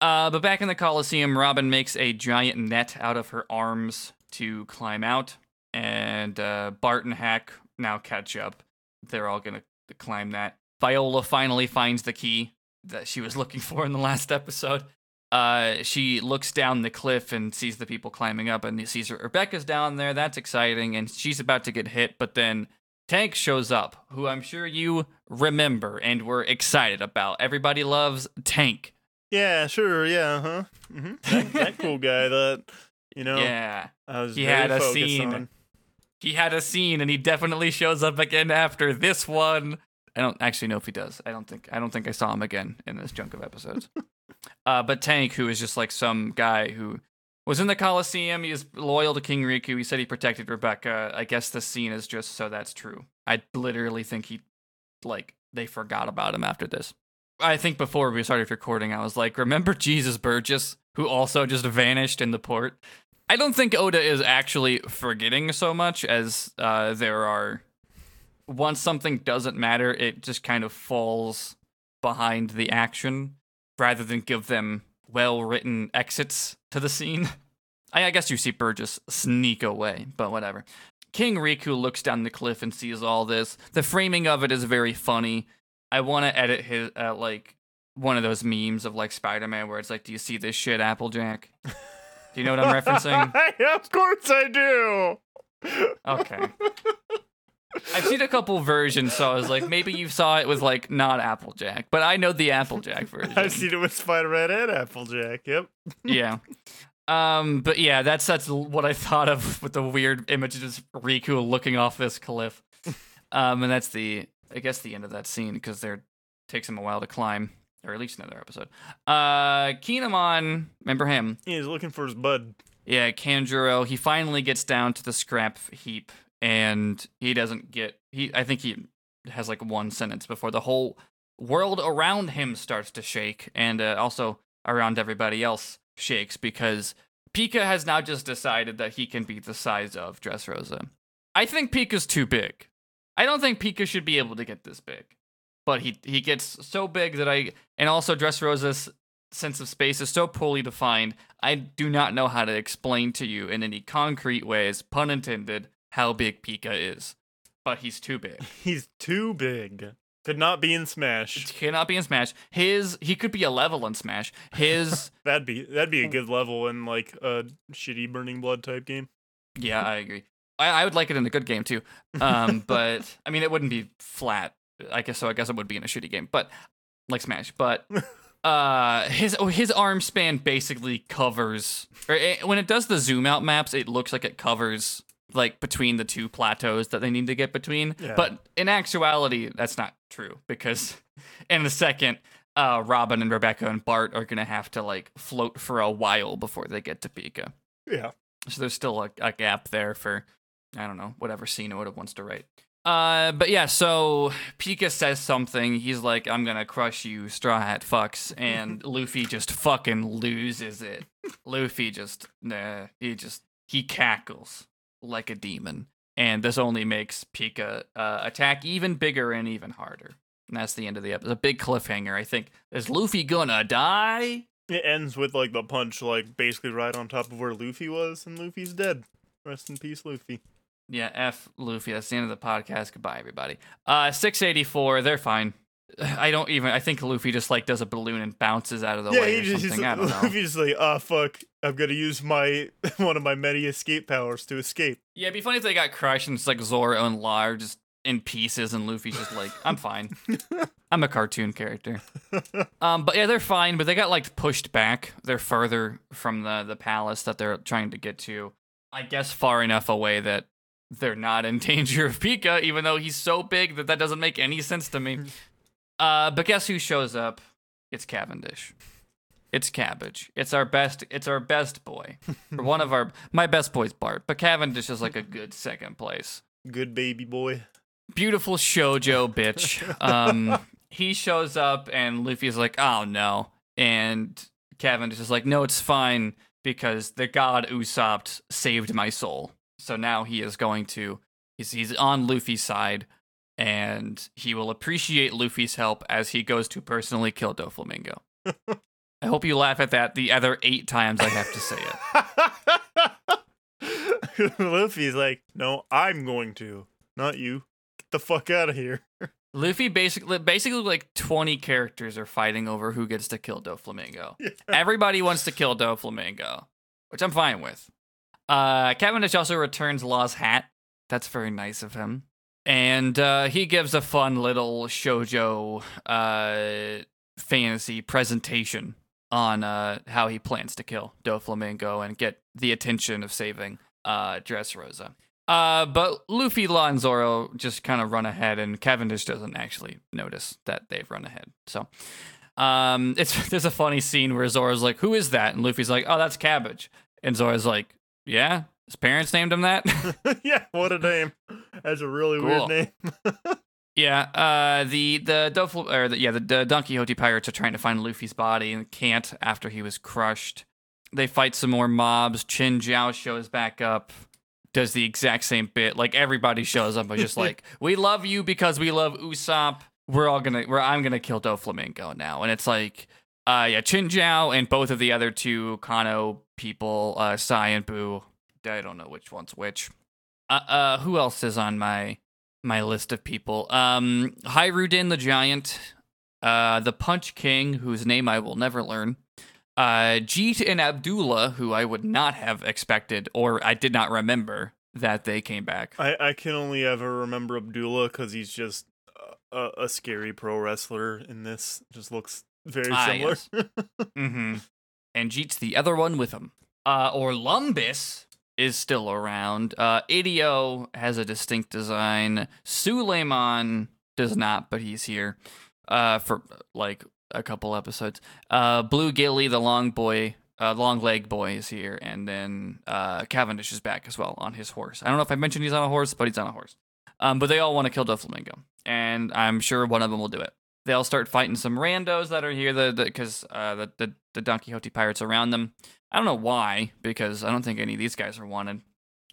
Uh, but back in the Coliseum, Robin makes a giant net out of her arms to climb out, and uh, Bart and Hack now catch up. They're all gonna climb that. Viola finally finds the key that she was looking for in the last episode. Uh, she looks down the cliff and sees the people climbing up, and sees Rebecca's down there. That's exciting, and she's about to get hit, but then Tank shows up, who I'm sure you remember and were excited about. Everybody loves Tank. yeah, sure, yeah, huh? hmm That, that cool guy that, you know, Yeah. I was He very had a scene. on. He had a scene and he definitely shows up again after this one. I don't actually know if he does. I don't think I don't think I saw him again in this chunk of episodes. uh, but Tank, who is just like some guy who was in the Coliseum, he is loyal to King Riku. He said he protected Rebecca. I guess the scene is just so that's true. I literally think he like they forgot about him after this. I think before we started recording, I was like, remember Jesus Burgess, who also just vanished in the port? I don't think Oda is actually forgetting so much as uh, there are. Once something doesn't matter, it just kind of falls behind the action rather than give them well written exits to the scene. I, I guess you see Burgess sneak away, but whatever. King Riku looks down the cliff and sees all this. The framing of it is very funny. I want to edit his uh, like one of those memes of like Spider-Man where it's like, "Do you see this shit, Applejack?" Do you know what I'm referencing? of course I do. Okay. I've seen a couple versions, so I was like, maybe you saw it with like not Applejack, but I know the Applejack version. I've seen it with Spider-Man and Applejack. Yep. yeah. Um, but yeah, that's that's what I thought of with the weird images of Riku looking off this cliff. Um, and that's the I guess the end of that scene because there takes him a while to climb, or at least another episode. Uh, Kinemon, remember him? He's looking for his bud. Yeah, Kanjuro. He finally gets down to the scrap heap, and he doesn't get. He, I think he has like one sentence before the whole world around him starts to shake, and uh, also around everybody else shakes because Pika has now just decided that he can be the size of Dressrosa. I think Pika's too big. I don't think Pika should be able to get this big, but he he gets so big that I and also Dressrosa's sense of space is so poorly defined. I do not know how to explain to you in any concrete ways, pun intended, how big Pika is. But he's too big. He's too big. Could not be in Smash. Cannot be in Smash. His he could be a level in Smash. His That'd be that'd be a good level in like a shitty Burning Blood type game. yeah, I agree. I, I would like it in a good game too. Um, but I mean, it wouldn't be flat. I guess so. I guess it would be in a shitty game, but like Smash. But uh, his oh, his arm span basically covers. Or it, when it does the zoom out maps, it looks like it covers like between the two plateaus that they need to get between. Yeah. But in actuality, that's not true because in a second. Uh, Robin and Rebecca and Bart are gonna have to like float for a while before they get to Pika. Yeah. So there's still a, a gap there for I don't know whatever scene would have wants to write. Uh, but yeah, so Pika says something. He's like, "I'm gonna crush you, Straw Hat fucks," and Luffy just fucking loses it. Luffy just nah, he just he cackles like a demon, and this only makes Pika uh, attack even bigger and even harder. And that's the end of the episode. A big cliffhanger. I think is Luffy gonna die? It ends with like the punch like basically right on top of where Luffy was, and Luffy's dead. Rest in peace, Luffy. Yeah, F Luffy. That's the end of the podcast. Goodbye, everybody. Uh, 684, they're fine. I don't even, I think Luffy just like does a balloon and bounces out of the yeah, way he or just, something. he's, I don't know. Luffy's like, ah, fuck. I'm gonna use my one of my many escape powers to escape. Yeah, it'd be funny if they got crushed and it's like Zoro and Law are just in pieces and Luffy's just like, I'm fine. I'm a cartoon character. Um, but yeah, they're fine, but they got like pushed back. They're further from the, the palace that they're trying to get to. I guess far enough away that they're not in danger of Pika, even though he's so big that that doesn't make any sense to me. Uh, but guess who shows up? It's Cavendish. It's Cabbage. It's our best. It's our best boy. or one of our my best boy's Bart, but Cavendish is like a good second place Good baby boy. beautiful shojo bitch. Um, he shows up and Luffy's like, "Oh no," and Cavendish is like, "No, it's fine because the god Usopp saved my soul. So now he is going to He's he's on Luffy's side, and he will appreciate Luffy's help as he goes to personally kill Doflamingo. I hope you laugh at that the other eight times I have to say it. Luffy's like, no, I'm going to, not you. Get the fuck out of here. Luffy basically basically like 20 characters are fighting over who gets to kill Doflamingo. Yeah. Everybody wants to kill Doflamingo, which I'm fine with. Uh Cavendish also returns Law's hat. That's very nice of him. And uh, he gives a fun little shojo uh, fantasy presentation on uh, how he plans to kill Doflamingo and get the attention of saving uh, Dressrosa. Uh, but Luffy, Law, and Zoro just kind of run ahead, and Cavendish doesn't actually notice that they've run ahead. So, um, it's there's a funny scene where Zoro's like, "Who is that?" and Luffy's like, "Oh, that's Cabbage," and Zoro's like, "Yeah, his parents named him that." yeah, what a name! That's a really cool. weird name. yeah, uh, the the Dofl- or the, yeah the, the Don Quixote pirates are trying to find Luffy's body and can't after he was crushed. They fight some more mobs. Chin Jiao shows back up does the exact same bit. Like everybody shows up, but just like we love you because we love Usopp. We're all gonna, we're I'm gonna kill Doflamingo now, and it's like, uh, yeah, Chin Jiao and both of the other two Kano people, uh, Sai and Boo. I don't know which one's which. Uh, uh, who else is on my my list of people? Um, Hajrudin the Giant, uh, the Punch King, whose name I will never learn uh, Jeet and Abdullah, who I would not have expected or I did not remember that they came back. I, I can only ever remember Abdullah because he's just a, a, scary pro wrestler in this. Just looks very ah, similar. Yes. mm-hmm. And Jeet's the other one with him. Uh, Orlumbus is still around. Uh, Ideo has a distinct design. Suleiman does not, but he's here. Uh, for like a couple episodes. Uh, Blue Gilly, the long boy, uh, long leg boy, is here, and then uh, Cavendish is back as well on his horse. I don't know if I mentioned he's on a horse, but he's on a horse. Um, but they all want to kill Doflamingo, and I'm sure one of them will do it. They'll start fighting some randos that are here, the because uh, the, the the Don Quixote pirates around them. I don't know why, because I don't think any of these guys are wanted.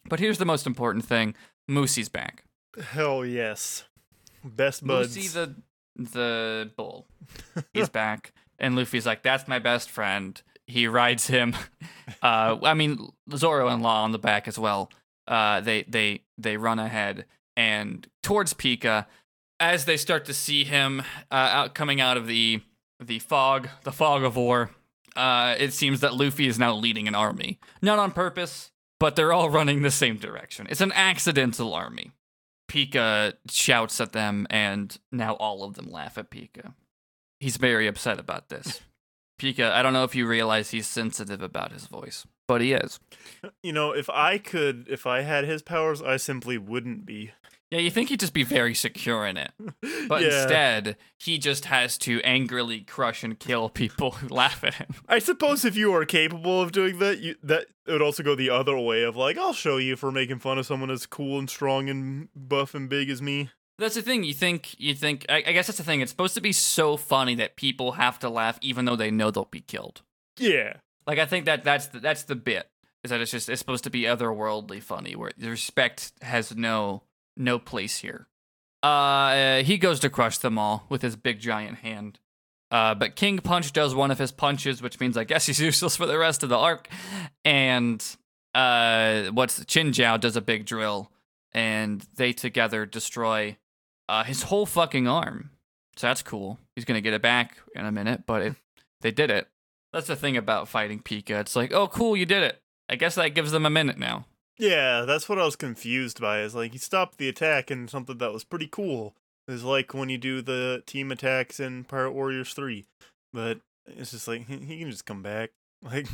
But here's the most important thing: Musie's back. Hell yes, best buds. Musie the the bull. He's back, and Luffy's like, "That's my best friend." He rides him. Uh, I mean, Zoro and Law on the back as well. Uh, they they they run ahead and towards Pika as they start to see him uh, out coming out of the the fog, the fog of war. Uh, it seems that Luffy is now leading an army, not on purpose, but they're all running the same direction. It's an accidental army. Pika shouts at them, and now all of them laugh at Pika. He's very upset about this. Pika, I don't know if you realize he's sensitive about his voice, but he is. You know, if I could, if I had his powers, I simply wouldn't be. Yeah, you think he'd just be very secure in it. But yeah. instead, he just has to angrily crush and kill people who laugh at him. I suppose if you are capable of doing that, you, that it would also go the other way of like, I'll show you for making fun of someone as cool and strong and buff and big as me. That's the thing. You think you think. I, I guess that's the thing. It's supposed to be so funny that people have to laugh, even though they know they'll be killed. Yeah. Like I think that that's the, that's the bit. Is that it's just it's supposed to be otherworldly funny, where the respect has no no place here. Uh, he goes to crush them all with his big giant hand. Uh, but King Punch does one of his punches, which means I guess he's useless for the rest of the arc. And uh, what's Chin Jiao does a big drill, and they together destroy uh, his whole fucking arm. So that's cool. He's gonna get it back in a minute, but it, they did it. That's the thing about fighting Pika. It's like, oh, cool, you did it. I guess that gives them a minute now. Yeah, that's what I was confused by. Is like he stopped the attack and something that was pretty cool. Is like when you do the team attacks in Pirate Warriors Three, but it's just like he can just come back. Like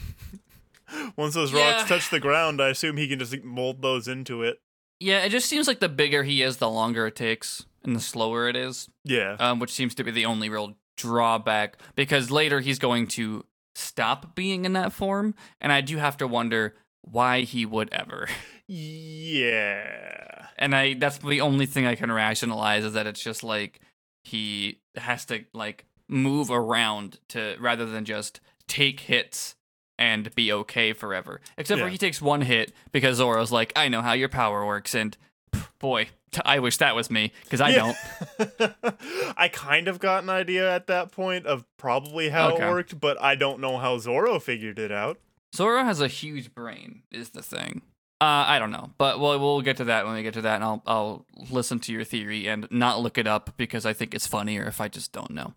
once those yeah. rocks touch the ground, I assume he can just mold those into it. Yeah, it just seems like the bigger he is, the longer it takes, and the slower it is. Yeah, um, which seems to be the only real drawback because later he's going to stop being in that form, and I do have to wonder why he would ever. Yeah. And I that's the only thing I can rationalize is that it's just like he has to like move around to rather than just take hits and be okay forever. Except yeah. for he takes one hit because Zoro's like, I know how your power works and boy, t- I wish that was me because I don't. I kind of got an idea at that point of probably how Okay. it worked, but I don't know how Zoro figured it out. Zoro has a huge brain, is the thing. Uh, I don't know, but we'll we'll get to that when we get to that, and I'll I'll listen to your theory and not look it up because I think it's funnier if I just don't know.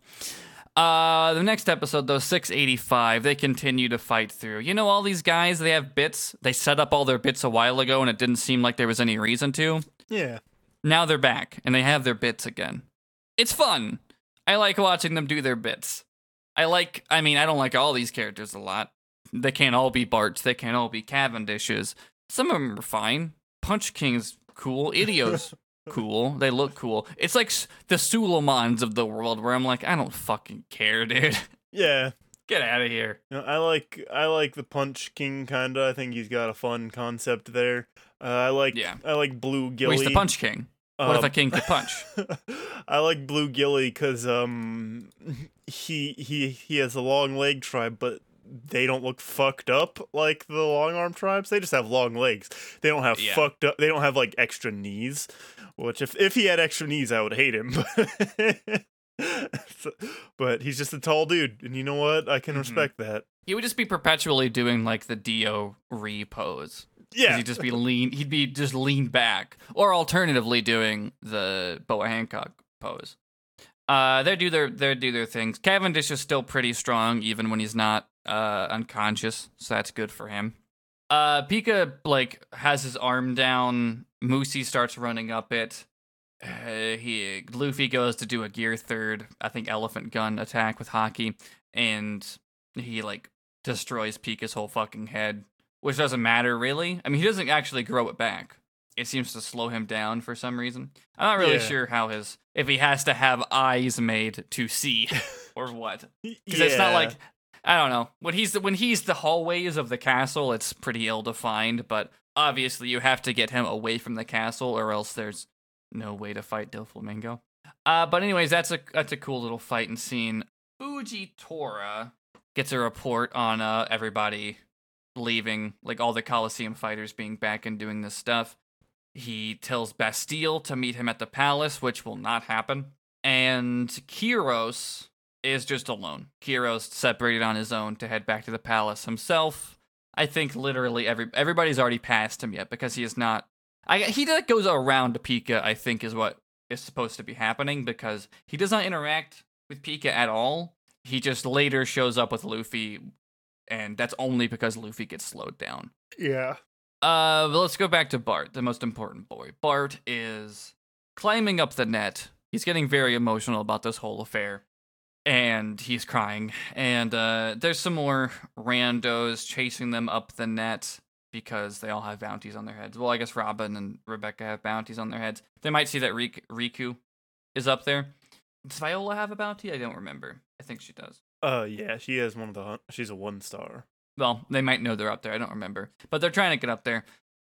Uh, the next episode though, six eighty five, they continue to fight through. You know, all these guys, they have bits. They set up all their bits a while ago, and it didn't seem like there was any reason to. Yeah. Now they're back, and they have their bits again. It's fun. I like watching them do their bits. I like. I mean, I don't like all these characters a lot. They can't all be Barts. They can't all be Cavendishes. Some of them are fine. Punch King's cool. Ideo's cool. They look cool. It's like the Suleimans of the world, where I'm like, I don't fucking care, dude. Yeah. Get out of here. You know, I like I like the Punch King kinda. I think he's got a fun concept there. Uh, I like Yeah. I like Blue Gilly. Well, he's the Punch King. What if a king could punch? I like Blue Gilly because um he he he has a long leg tribe, but they don't look fucked up like the long arm tribes. They just have long legs. They don't have Yeah. fucked up. They don't have like extra knees. Which if if he had extra knees, I would hate him. So- but he's just a tall dude, and you know what? I can Mhm. respect that. He would just be perpetually doing like the Dio repose. Yeah, he'd just be lean. He'd be just leaned back, or alternatively doing the Boa Hancock pose. Uh, they do their they do their things. Cavendish is still pretty strong, even when he's not uh unconscious, so that's good for him. Uh, Pika like has his arm down. Moosey starts running up it. Uh, he Luffy goes to do a gear third, I think elephant gun attack with haki, and he like destroys Pika's whole fucking head which doesn't matter really. I mean, he doesn't actually grow it back. It seems to slow him down for some reason. I'm not really Yeah. sure how his if he has to have eyes made to see or what. Because it's not like I don't know when he's the, when he's the hallways of the castle. It's pretty ill defined, but obviously you have to get him away from the castle, or else there's no way to fight Doflamingo. Uh, but anyways, that's a that's a cool little fight and scene. Fujitora gets a report on uh, everybody leaving, like all the Coliseum fighters being back and doing this stuff. He tells Bastille to meet him at the palace, which will not happen. And Kyros is just alone. Kyros separated on his own to head back to the palace himself. I think literally every everybody's already passed him yet because he is not. I he goes around to Pika. I think is what is supposed to be happening because he does not interact with Pika at all. He just later shows up with Luffy, and that's only because Luffy gets slowed down. yeah. Uh, let's go back to Bart, the most important boy. Bart is climbing up the net. He's getting very emotional about this whole affair, and he's crying. And uh, there's some more randos chasing them up the net because they all have bounties on their heads. Well, I guess Robin and Rebecca have bounties on their heads. They might see that Rik- Riku is up there. Does Viola have a bounty? I don't remember. I think she does. Uh, yeah. She has one of the. hun- She's a one star. Well, they might know they're up there. I don't remember, but they're trying to get up there,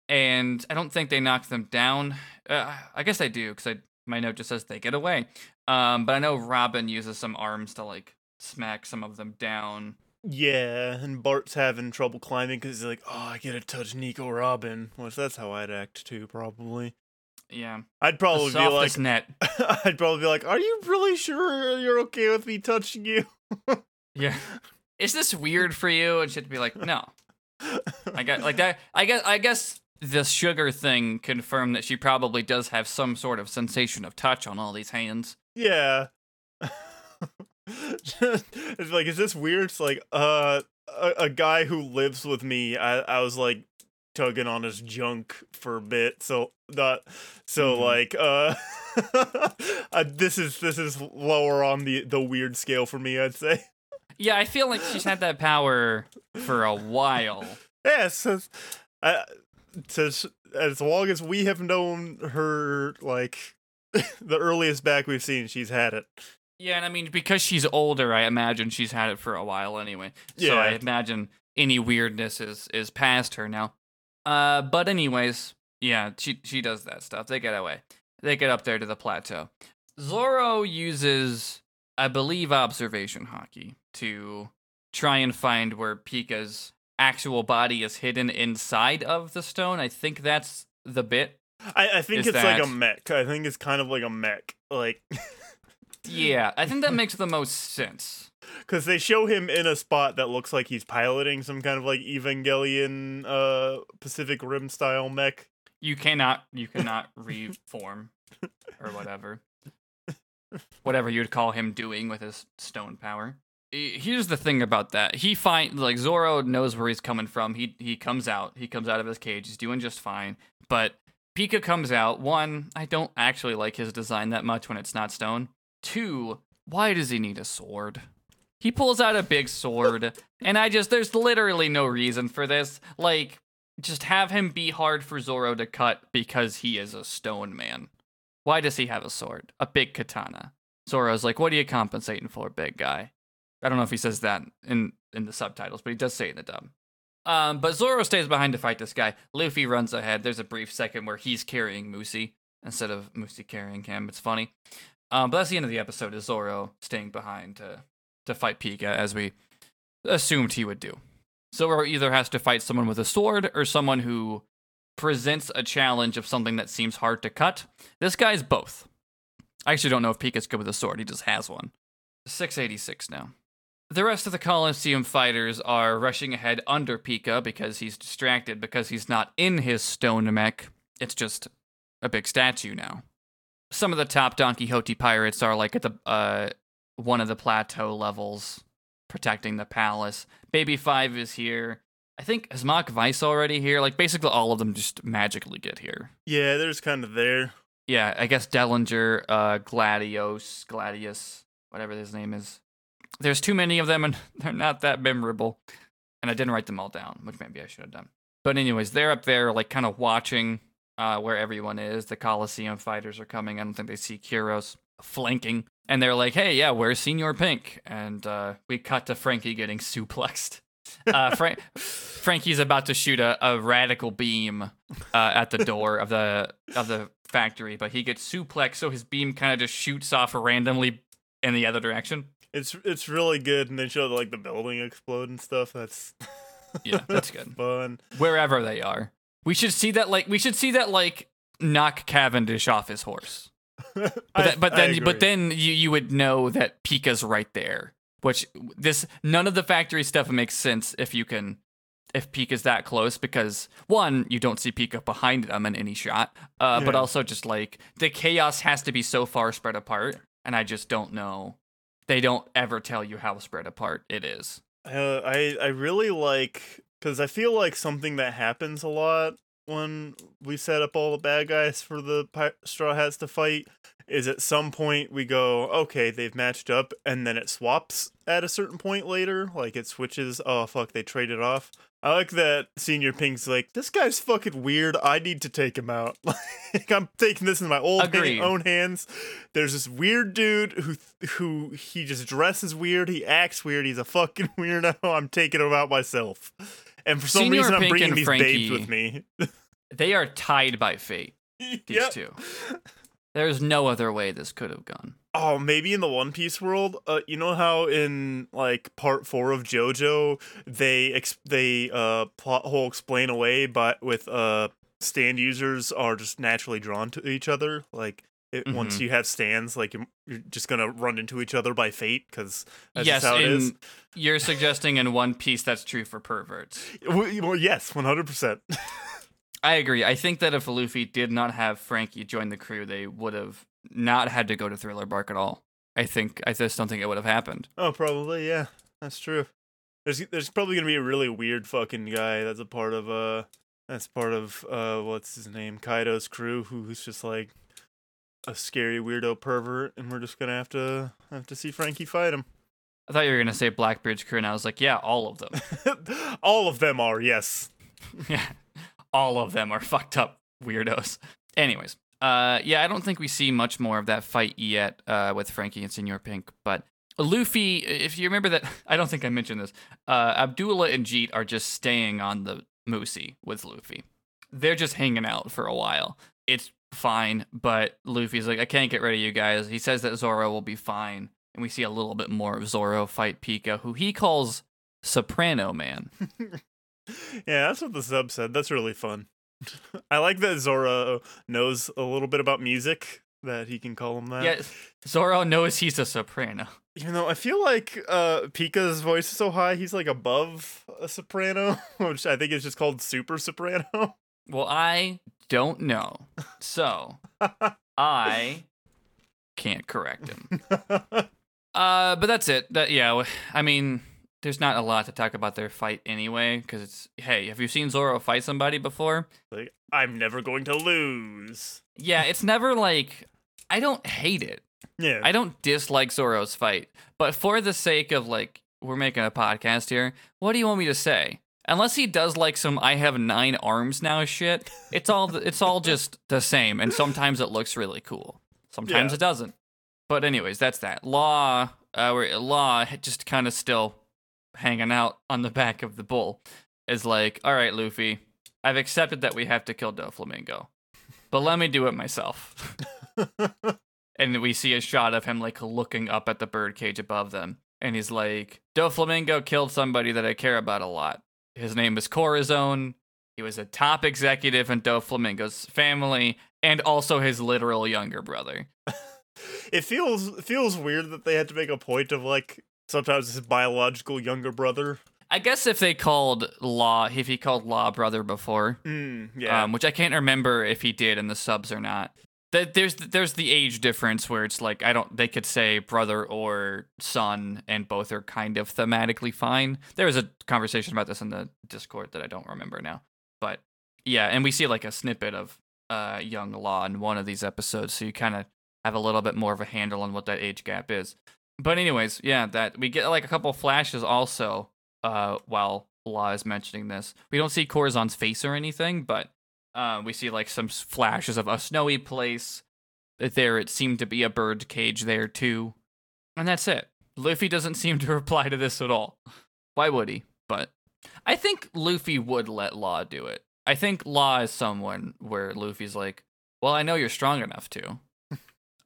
and I don't think they knock them down. Uh, I guess they do because my note just says they get away. Um, but I know Robin uses some arms to like smack some of them down. Yeah, and Bart's having trouble climbing because he's like, oh, I get to touch Nico Robin. Which that's how I'd act too, probably. Yeah, I'd probably be like, net. I'd probably be like, are you really sure you're okay with me touching you? Yeah, is this weird for you? And she'd be like, no. I got like that. I guess I guess the sugar thing confirmed that she probably does have some sort of sensation of touch on all these hands. yeah. it's like, is this weird? It's like, uh, a, a guy who lives with me. I, I was like tugging on his junk for a bit, so that, so Mhm. like, uh, uh, this is this is lower on the the weird scale for me. I'd say. Yeah, I feel like she's had that power for a while. Yes, uh, to, as long as we have known her, like the earliest back we've seen, she's had it. Yeah, and I mean because she's older, I imagine she's had it for a while anyway. So I imagine any weirdness is is past her now. Uh, but anyways, yeah, she she does that stuff. They get away. They get up there to the plateau. Zoro uses, I believe, observation haki to try and find where Pika's actual body is hidden inside of the stone. I think that's the bit. I, I think it's like a mech. I think it's kind of like a mech. Like, Yeah, I think that makes the most sense. because they show him in a spot that looks like he's piloting some kind of like Evangelion uh Pacific Rim style mech. You cannot you cannot reform or whatever. Whatever you'd call him doing with his stone power. Here's the thing about that. He find like Zoro knows where he's coming from. He he comes out. He comes out of his cage. He's doing just fine. But Pika comes out. One, I don't actually like his design that much when it's not stone. Two, why does he need a sword? He pulls out a big sword, and I just there's literally no reason for this. Like just have him be hard for Zoro to cut because he is a stone man. Why does he have a sword? A big katana. Zoro's like, what are you compensating for, big guy? I don't know if he says that in, in the subtitles, but he does say it in the dub. Um, but Zoro stays behind to fight this guy. Luffy runs ahead. There's a brief second where he's carrying Musi instead of Musi carrying him. It's funny. Um, but that's the end of the episode. Is Zoro staying behind to to fight Pika as we assumed he would do. Zoro either has to fight someone with a sword or someone who presents a challenge of something that seems hard to cut. This guy's both. I actually don't know if Pika's good with a sword. He just has one. 686 now. The rest of the Colosseum fighters are rushing ahead under Pika because he's distracted because he's not in his stone mech. It's just a big statue now. Some of the top Don Quixote pirates are like at the uh, one of the plateau levels protecting the palace. Baby Five is here. I think is Machvise already here? Like basically all of them just magically get here. Yeah, there's kind of there. Yeah, I guess Dellinger, uh, Gladios, Gladius, whatever his name is. There's too many of them, and they're not that memorable. And I didn't write them all down, which maybe I should have done. But anyways, they're up there, like kind of watching uh, where everyone is. The Coliseum fighters are coming. I don't think they see Kyros flanking, and they're like, "Hey, yeah, where's Señor Pink?" And uh, we cut to Frankie getting suplexed. Uh, Fra- Frankie's about to shoot a, a radical beam uh, at the door of the of the factory, but he gets suplexed, so his beam kind of just shoots off randomly in the other direction. It's it's really good, and they show like the building explode and stuff. That's Yeah, that's good. fun. Wherever they are, we should see that like we should see that like knock Cavendish off his horse. But, I- that, but then but then you you would know that Pika's right there. Which this none of the factory stuff makes sense if you can if Pika's that close because one you don't see Pika behind them in any shot, uh, but also just like the chaos has to be so far spread apart, and I just don't know. They don't ever tell you how spread apart it is. Uh, I I really like because I feel like something that happens a lot when we set up all the bad guys for the pi- Straw Hats to fight is at some point we go okay they've matched up and then it swaps at a certain point later like it switches oh fuck they traded off. I like that Señor Pink's like this guy's fucking weird. I need to take him out. Like I'm taking this in my old own hands. There's this weird dude who who he just dresses weird. He acts weird. He's a fucking weirdo. I'm taking him out myself. And for some Senior reason, I'm bringing these Frankie- babes with me. They are tied by fate. These Yep. two. There's no other way this could have gone. Oh, maybe in the One Piece world, uh, you know how in like part four of JoJo they ex- they uh plot hole explain away, but with uh stand users are just naturally drawn to each other. Like it, once Mhm. you have stands, like you're, you're just gonna run into each other by fate because that's yes, how it is. you're suggesting in One Piece that's true for perverts. Well, well, yes, one hundred percent. I agree. I think that if Luffy did not have Frankie join the crew, they would have not had to go to Thriller Bark at all. I think I just don't think it would have happened. Oh, probably, yeah, that's true. There's there's probably gonna be a really weird fucking guy that's a part of uh that's part of uh what's his name Kaido's crew who's just like a scary weirdo pervert, and we're just gonna have to have to see Frankie fight him. I thought you were gonna say Blackbeard's crew, and I was like, yeah, all of them. All of them are yes. yeah, all of them are fucked up weirdos. Anyways, uh, yeah, I don't think we see much more of that fight yet uh, with Frankie and Senor Pink, but. Luffy, if you remember that, I don't think I mentioned this. Uh, Abdullah and Jeet are just staying on the Moosey with Luffy. They're just hanging out for a while. It's fine, but Luffy's like, I can't get rid of you guys. He says that Zoro will be fine, and we see a little bit more of Zoro fight Pika, who he calls Soprano Man. yeah, that's what the sub said. That's really fun. I like that Zoro knows a little bit about music that he can call him that. Yeah, Zoro knows he's a soprano. Even though I feel like uh Pika's voice is so high, he's like above a soprano, which I think is just called super soprano. Well, I don't know. So, I can't correct him. Uh, but that's it. That yeah, I mean, there's not a lot to talk about their fight anyway because it's hey, have you seen Zoro fight somebody before? like, I'm never going to lose. Yeah, it's never like I don't hate it. Yeah. I don't dislike Zoro's fight, but for the sake of like we're making a podcast here, what do you want me to say? Unless he does like some I have nine arms now shit, it's all it's all just the same and sometimes it looks really cool. Sometimes Yeah. it doesn't. But anyways, that's that. Law uh Law just kind of still hanging out on the back of the bull is like, "All right, Luffy, I've accepted that we have to kill Doflamingo. But let me do it myself." and we see a shot of him like looking up at the birdcage above them and he's like doflamingo killed somebody that i care about a lot his name is corazon he was a top executive in doflamingo's family and also his literal younger brother it feels feels weird that they had to make a point of like sometimes his biological younger brother. i guess if they called law if he called law brother before Mm, yeah. um, which i can't remember if he did in the subs or not Th- there's there's the age difference where it's like I don't they could say brother or son and both are kind of thematically fine. There was a conversation about this in the Discord that I don't remember now, but yeah, and we see like a snippet of uh young Law in one of these episodes, so you kind of have a little bit more of a handle on what that age gap is. But anyways, yeah, that we get like a couple flashes also uh while Law is mentioning this. We don't see Corazon's face or anything, but uh, we see like some flashes of a snowy place. There, it seemed to be a bird cage there too, and that's it. Luffy doesn't seem to reply to this at all. Why would he? But I think Luffy would let Law do it. I think Law is someone where Luffy's like, "Well, I know you're strong enough to."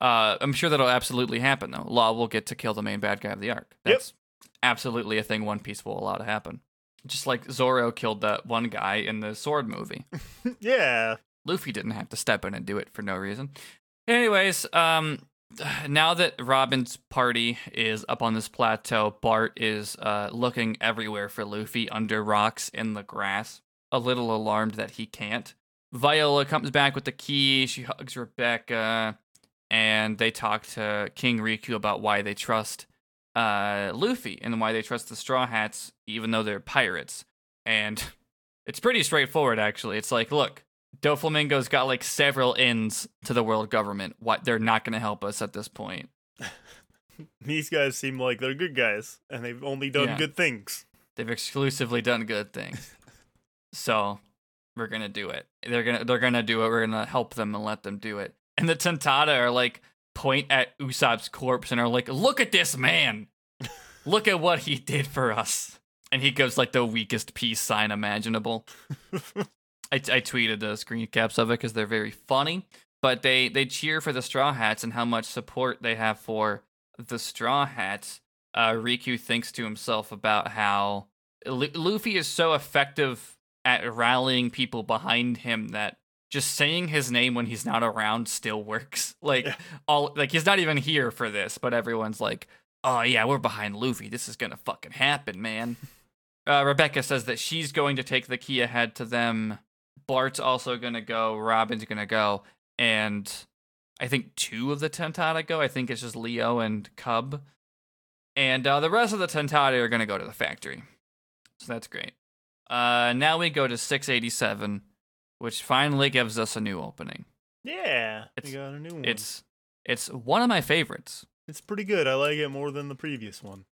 Uh, I'm sure that'll absolutely happen though. Law will get to kill the main bad guy of the arc. Yep. That's absolutely a thing One Piece will allow to happen. Just like Zoro killed that one guy in the sword movie. yeah. Luffy didn't have to step in and do it for no reason. Anyways, um, now that Robin's party is up on this plateau, Bart is uh, looking everywhere for Luffy under rocks in the grass, a little alarmed that he can't. Viola comes back with the key. She hugs Rebecca, and they talk to King Riku about why they trust uh, Luffy and why they trust the Straw Hats, even though they're pirates. And it's pretty straightforward, actually. It's like, look, Doflamingo's got like several ends to the world government. What they're not going to help us at this point. These guys seem like they're good guys and they've only done Yeah. good things. They've exclusively done good things. so we're gonna do it. They're gonna they're gonna do it. We're gonna help them and let them do it. And the Tontatta are like point at Usopp's corpse and are like, "Look at this man! Look at what he did for us!" And he gives like the weakest peace sign imaginable. I, I tweeted the screen caps of it because they're very funny. But they they cheer for the Straw Hats and how much support they have for the Straw Hats. Uh, Riku thinks to himself about how Lu- Luffy is so effective at rallying people behind him that just saying his name when he's not around still works. Like Yeah. all like he's not even here for this, but everyone's like, "Oh yeah, we're behind Luffy. This is gonna fucking happen, man." Uh, Rebecca says that she's going to take the key ahead to them. Bart's also gonna go. Robin's gonna go, and I think two of the Tontatta go. I think it's just Leo and Cub, and uh, the rest of the Tontatta are gonna go to the factory. So that's great. Uh, now we go to 687, which finally gives us a new opening. Yeah. It's- we got a new one. It's it's one of my favorites. it's pretty good. I like it more than the previous one.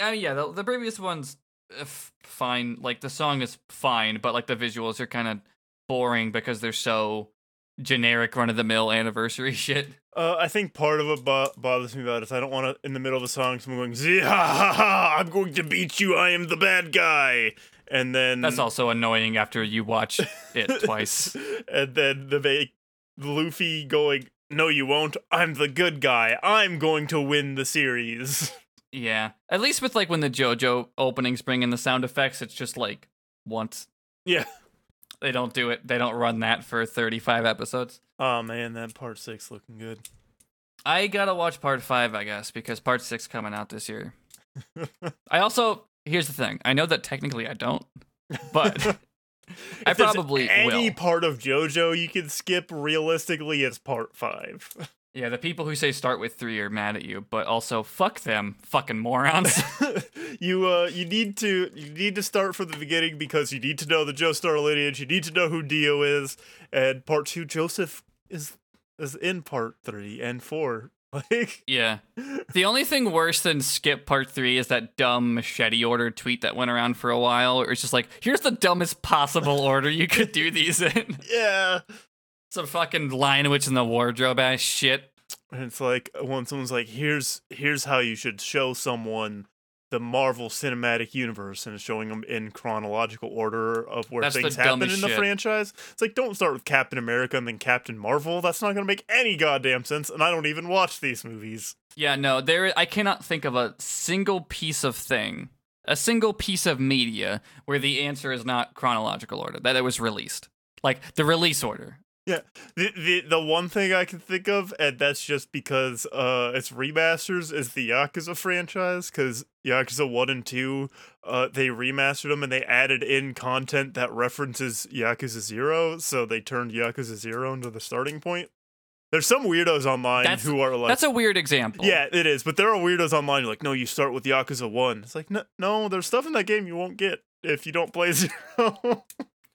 Mean, yeah, the, the previous one's uh, f- fine. Like the song is fine, but like the visuals are kind of boring because they're so generic, run of the mill anniversary shit. Uh, I think part of what bo- bothers me about it is I don't want to, in the middle of the song, someone going, "Zee, ha ha ha, I'm going to beat you, I am the bad guy. And then. That's also annoying after you watch it twice. and then the ba- Luffy going, No, you won't. I'm the good guy. I'm going to win the series. Yeah, at least with like when the JoJo openings bring in the sound effects, it's just like once. yeah. They don't do it. They don't run that for 35 episodes. Oh man, that part six looking good. I gotta watch part five, I guess, because part six coming out this year. I also here's the thing. I know that technically I don't, but I probably any will. part of JoJo you can skip. Realistically, it's part five. Yeah, the people who say start with three are mad at you, but also fuck them, fucking morons. you uh you need to you need to start from the beginning because you need to know the Joestar lineage. You need to know who Dio is, and part two Joseph is is in part three and four. Like yeah. The only thing worse than skip part three is that dumb machete order tweet that went around for a while. Where it's just like, here's the dumbest possible order you could do these in. yeah, Some fucking line which in the wardrobe ass shit. and it's like when someone's like, "Here's here's how you should show someone." The Marvel Cinematic Universe and showing them in chronological order of where That's things happen in dumbest the franchise. It's like don't start with Captain America and then Captain Marvel. That's not going to make any goddamn sense. And I don't even watch these movies. Yeah, no, there. I cannot think of a single piece of thing, a single piece of media where the answer is not chronological order that it was released, like the release order. Yeah, the, the the one thing I can think of, and that's just because uh, it's remasters, is the Yakuza franchise. Because Yakuza one and two, uh, they remastered them and they added in content that references Yakuza zero, so they turned Yakuza zero into the starting point. There's some weirdos online That's- who are like, That's a weird example. yeah, it is, but there are weirdos online like, no, you start with Yakuza one. It's like, no, no, there's stuff in that game you won't get if you don't play zero.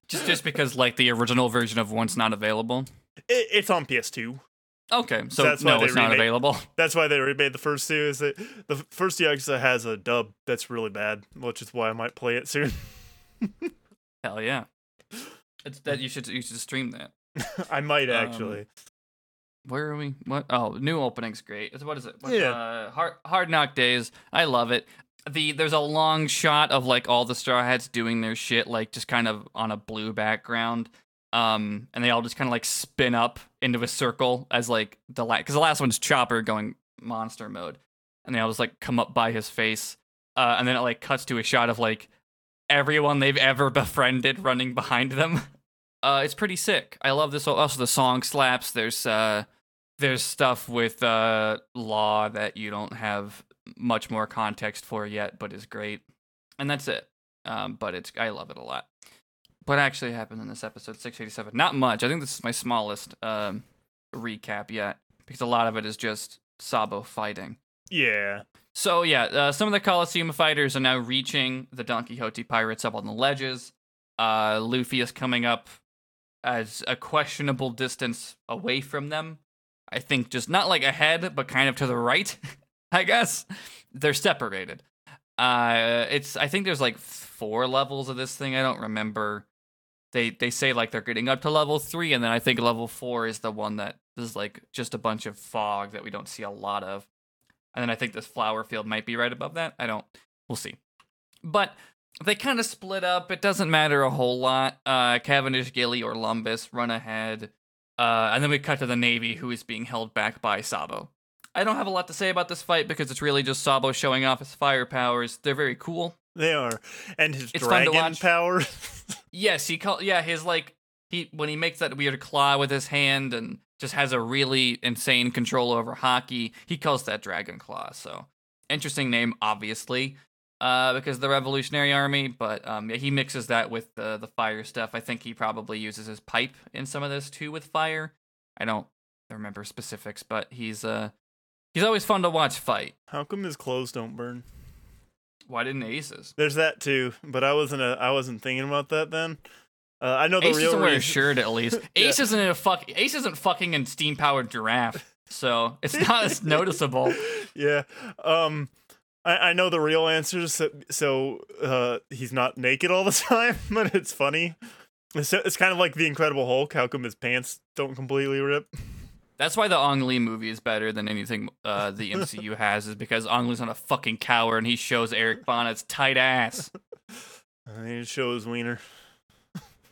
just just because like the original version of one's not available. it, it's on PS2. Okay, so That's no, it's not available. That's why they remade the first two. Is that the first Yakuza has a dub that's really bad, which is why I might play it soon. Hell yeah, it's that you should you should stream that. I might Um, actually. Where are we? What? Oh, new opening's great. What is it? What, Yeah. Uh, hard Hard Knock Days. I love it. The there's a long shot of like all the Straw Hats doing their shit, like just kind of on a blue background. Um, and they all just kind of like spin up into a circle as like the last, because the last one's Chopper going monster mode, and they all just like come up by his face. Uh, and then it like cuts to a shot of like everyone they've ever befriended running behind them. Uh, it's pretty sick. I love this. Also, the song slaps. There's uh, there's stuff with uh law that you don't have much more context for yet, but is great, and that's it. Um, but it's I love it a lot. What actually happened in this episode 687? Not much. I think this is my smallest um recap yet because a lot of it is just Sabo fighting. Yeah. So yeah, uh, some of the Coliseum fighters are now reaching the Don Quixote pirates up on the ledges. Uh, Luffy is coming up as a questionable distance away from them. I think just not like ahead, but kind of to the right. I guess they're separated. Uh, it's I think there's like four levels of this thing. I don't remember. They they say like they're getting up to level three, and then I think level four is the one that is like just a bunch of fog that we don't see a lot of. And then I think this flower field might be right above that. I don't. We'll see. But they kind of split up. It doesn't matter a whole lot. Uh, Cavendish, Gilly, Orlumbus run ahead. Uh, and then we cut to the Navy, who is being held back by Sabo. I don't have a lot to say about this fight because it's really just Sabo showing off his fire powers. They're very cool. They are. And his It's dragon power. Yes, he call yeah, his like he when he makes that weird claw with his hand and just has a really insane control over haki, he calls that dragon claw. So interesting name, obviously, uh, because of the Revolutionary Army. But um, yeah, he mixes that with the the fire stuff. I think he probably uses his pipe in some of this too with fire. I don't remember specifics, but he's uh he's always fun to watch fight. How come his clothes don't burn? Why didn't Aces? There's that too, but I wasn't a, I wasn't thinking about that then. Uh, I know the Ace real doesn't wear a shirt at least. Yeah. Ace isn't in a fuck. Ace isn't fucking in steam powered giraffe, so it's not as noticeable. yeah. Um I, I know the real answers so, so uh he's not naked all the time, but it's funny. It's, it's kind of like the Incredible Hulk. How come his pants don't completely rip? That's why the Ang Lee movie is better than anything uh, the MCU has, is because Ang Lee's not a fucking coward and he shows Eric Bana's tight ass. And he shows wiener.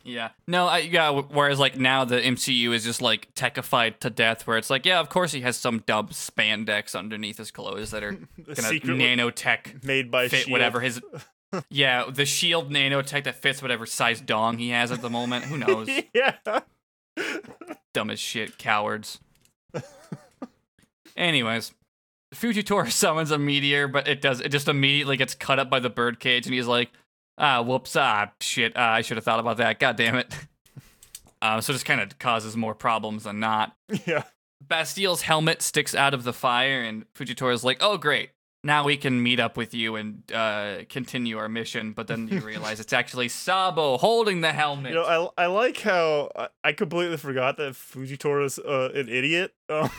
Yeah. No, I yeah. Whereas like now the MCU is just like techified to death, where it's like, yeah, of course he has some dumb spandex underneath his clothes that are gonna Secretly nanotech made by fit Shield. whatever his yeah, the shield nanotech that fits whatever size dong he has at the moment. Who knows? yeah. Dumb as shit, cowards. Anyways, Fujitora summons a meteor, but it does it just immediately gets cut up by the birdcage, and he's like, ah, whoops, ah, shit, ah, I should have thought about that. God damn it. Uh, so just kind of causes more problems than not. Yeah. Bastille's helmet sticks out of the fire, and Fujitora's like, "Oh, great! Now we can meet up with you and uh, continue our mission." But then you realize it's actually Sabo holding the helmet. You know, I, I like how I, I completely forgot that Fujitora's uh, an idiot. Um,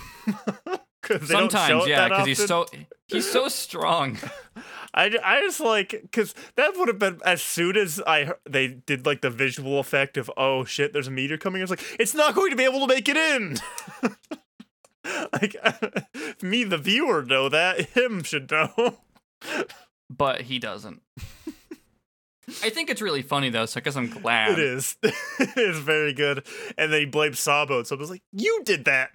'cause they don't show Sometimes, yeah, because he's so he's so strong. I, I just like because that would have been as soon as I heard, they did like the visual effect of oh shit there's a meteor coming I was like it's not going to be able to make it in! Like me the viewer know that. Him should know. But he doesn't. I think it's really funny though, so I guess I'm glad. it is. It is very good. And then he blames Sabo so I was like you did that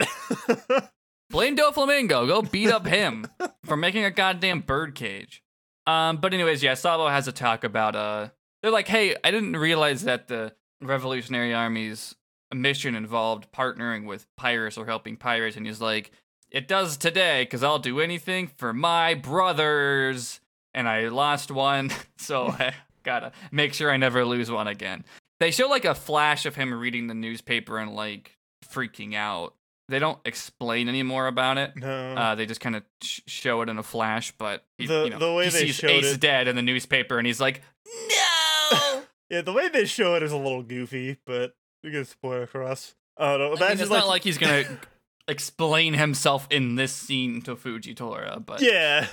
Blame Doflamingo. Go beat up him for making a goddamn birdcage. Um, but anyways, yeah, Sabo has a talk about uh they're like, hey, I didn't realize that the Revolutionary Army's mission involved partnering with pirates or helping pirates, and he's like, It does today, because I'll do anything for my brothers. And I lost one, so I gotta make sure I never lose one again. They show like a flash of him reading the newspaper and like freaking out. They don't explain any more about it. no Uh, they just kind of sh- show it in a flash, but he, The- you know, the way he they sees showed Ace it- dead in the newspaper, and he's like, "No!" yeah the way they show it is a little goofy but we can spoil across I don't know I mean, it's not like he's gonna explain himself in this scene to Fujitora, but Yeah.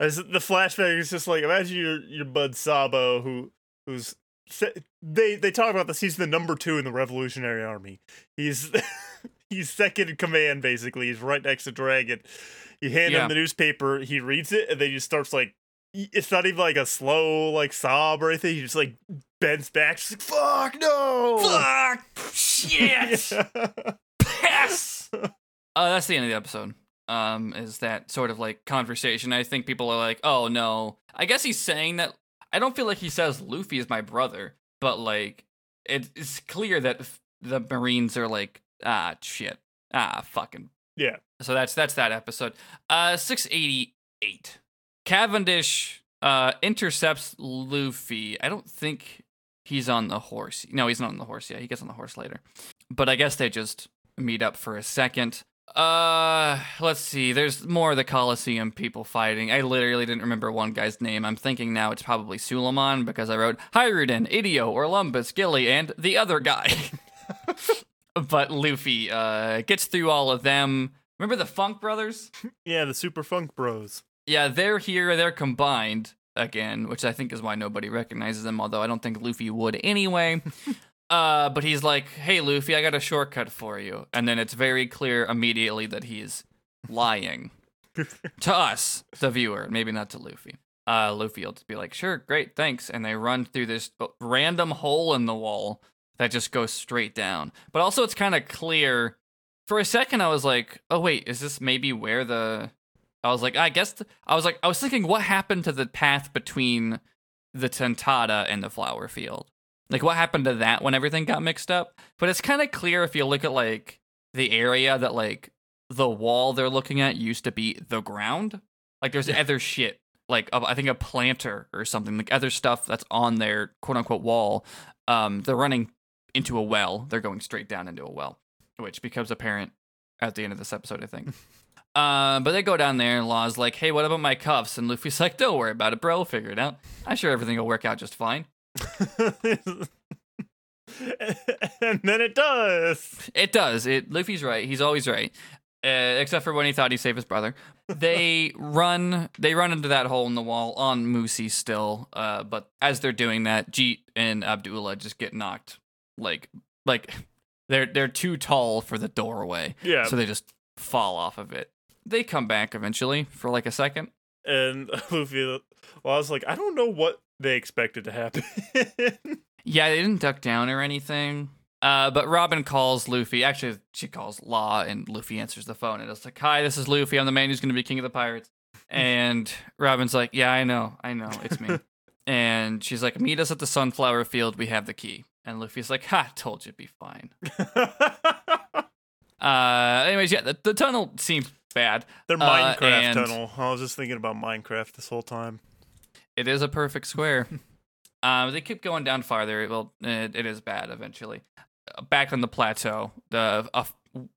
As the flashback is just like imagine your your bud Sabo who who's they they talk about this he's the number 2 in the Revolutionary Army. He's he's second in command basically. He's right next to Dragon. You hand Yeah. him the newspaper, he reads it and then he just starts like it's not even like a slow like sob or anything. He just like bends back just like fuck no. fuck, shit, Yeah. pass. Uh, that's the end of the episode. Um, is that sort of like conversation? I think people are like, "Oh no." I guess he's saying that. I don't feel like he says Luffy is my brother, but like it, it's clear that the Marines are like, ah, shit, ah, fucking. Yeah. So that's that's that episode. Uh, six eighty eight. Cavendish uh intercepts Luffy. I don't think he's on the horse. No, he's not on the horse yet. He gets on the horse later. But I guess they just meet up for a second. Uh, let's see. There's more of the Coliseum people fighting. I literally didn't remember one guy's name. I'm thinking now it's probably Suleiman because I wrote Hajrudin, Ideo, Orlumbus, Gilly, and the other guy. but Luffy uh gets through all of them. Remember the Funk Brothers? yeah, the Super Funk Bros. Yeah, they're here. They're combined again, which I think is why nobody recognizes them. Although I don't think Luffy would anyway. uh, but he's like, "Hey, Luffy, I got a shortcut for you," and then it's very clear immediately that he's lying to us, the viewer, maybe not to Luffy. Uh, Luffy will just be like, "Sure, great, thanks," and they run through this random hole in the wall that just goes straight down. But also, it's kind of clear. For a second, I was like, "Oh wait, is this maybe where the?" I was like, I guess I was like, I was thinking, what happened to the path between the Tontatta and the flower field? Like, what happened to that when everything got mixed up? But it's kind of clear if you look at like the area that like the wall they're looking at used to be the ground. Like, there's other shit, like uh, I think a planter or something, like other stuff that's on their quote unquote wall. Um, they're running into a well. They're going straight down into a well, which becomes apparent at the end of this episode, I think. Uh, but they go down there, and Law's like, "Hey, what about my cuffs?" And Luffy's like, "Don't worry about it, bro. We'll figure it out. I'm sure everything will work out just fine." and then it does. It does. It. Luffy's right. He's always right, uh, except for when he thought he saved his brother. They run. They run into that hole in the wall on Musi still. Uh, but as they're doing that, Jeet and Abdullah just get knocked. Like, like they're they're too tall for the doorway, Yeah. so they just fall off of it. They come back eventually for like a second. and Luffy, well, I was like, I don't know what they expected to happen. Yeah, they didn't duck down or anything. Uh, but Robin calls Luffy. Actually, she calls Law, and Luffy answers the phone. And it's like, "Hi, this is Luffy. I'm the man who's going to be king of the pirates." And Robin's like, "Yeah, I know, I know, it's me." and she's like, "Meet us at the sunflower field. We have the key." And Luffy's like, "Ha! Told you it'd be fine." Uh, anyways, yeah, the, the tunnel seems bad. Their Uh, Minecraft and- tunnel. I was just thinking about Minecraft this whole time. It is a perfect square. um, they keep going down farther. Well, it, it is bad eventually. Uh, Back on the plateau, the uh,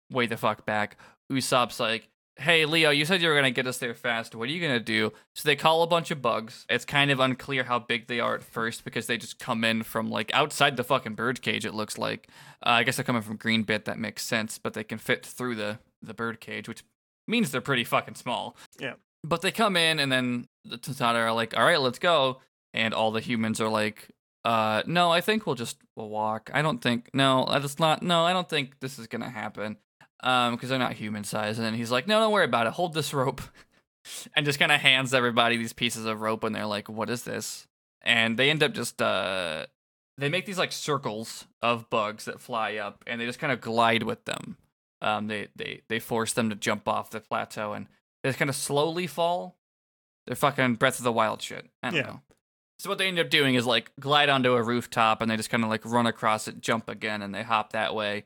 way the fuck back. Usopp's like, "Hey, Leo, you said you were gonna get us there fast. What are you gonna do?" So they call a bunch of bugs. It's kind of unclear how big they are at first because they just come in from like outside the fucking bird cage. It looks like. Uh, I guess they're coming from Green Bit. That makes sense, but they can fit through the the bird cage, which means they're pretty fucking small. Yeah. But they come in and then the Tontatta are like, "All right, let's go." And all the humans are like, "Uh, no, I think we'll just we'll walk. I don't think no, that's not no, I don't think this is gonna happen." Um, because they're not human size. And then he's like, "No, don't worry about it. Hold this rope." and just kind of hands everybody these pieces of rope, and they're like, "What is this?" And they end up just uh, they make these like circles of bugs that fly up, and they just kind of glide with them. Um, they they they force them to jump off the plateau, and they just kind of slowly fall. They're fucking Breath of the Wild shit. I don't Yeah. know. So what they end up doing is like glide onto a rooftop, and they just kind of like run across it, jump again, and they hop that way,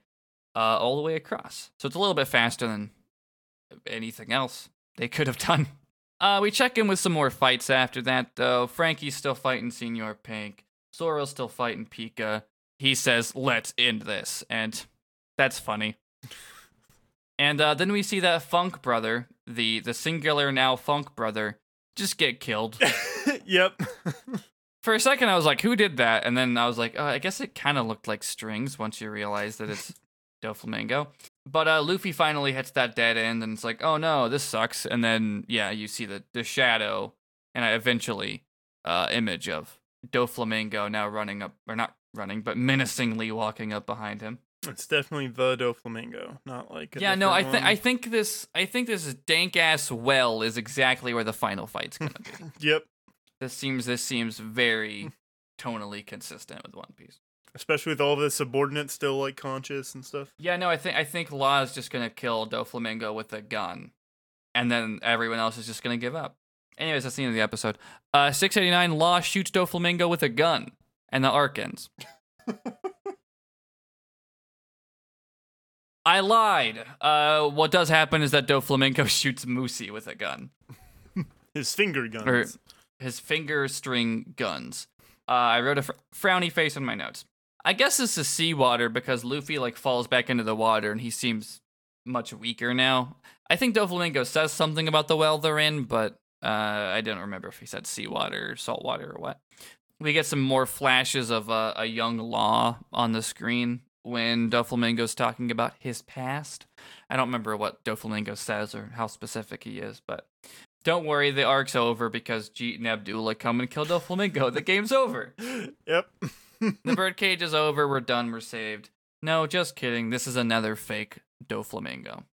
uh, all the way across. So it's a little bit faster than anything else they could have done. Uh, we check in with some more fights after that, though. Franky's still fighting Señor Pink. Zoro's still fighting Pika. He says, "Let's end this," and that's funny. And uh, then we see that Funk brother, the the singular now Funk brother, just get killed. yep. For a second, I was like, "Who did that?" And then I was like, uh, "I guess it kind of looked like strings." Once you realize that it's Doflamingo. But uh, Luffy finally hits that dead end, and it's like, "Oh no, this sucks." And then yeah, you see the the shadow, and I eventually uh, image of Doflamingo now running up, or not running, but menacingly walking up behind him. it's definitely the Doflamingo, not like a Yeah, no, I think. I think this I think this dank ass well is exactly where the final fight's gonna be. Yep. this seems this seems very tonally consistent with One Piece. Especially with all the subordinates still like conscious and stuff. Yeah, no, I think I think Law is just gonna kill Doflamingo with a gun, and then everyone else is just gonna give up. Anyways, that's the end of the episode. Uh, six eighty nine. Law shoots Doflamingo with a gun, and the arc ends. I lied. Uh, what does happen is that Doflamingo shoots Moosey with a gun. His finger guns. Or- his finger string guns. Uh, I wrote a fr- frowny face in my notes. I guess this is seawater because Luffy like falls back into the water and he seems much weaker now. I think Doflamingo says something about the well they're in, but uh, I don't remember if he said seawater or saltwater or what. We get some more flashes of uh, a young Law on the screen when Doflamingo's talking about his past. I don't remember what Doflamingo says or how specific he is, but don't worry, the arc's over because Jeet and Abdullah come and kill Doflamingo. The game's over. Yep. The birdcage is over. We're done. We're saved. No, just kidding. This is another fake Doflamingo.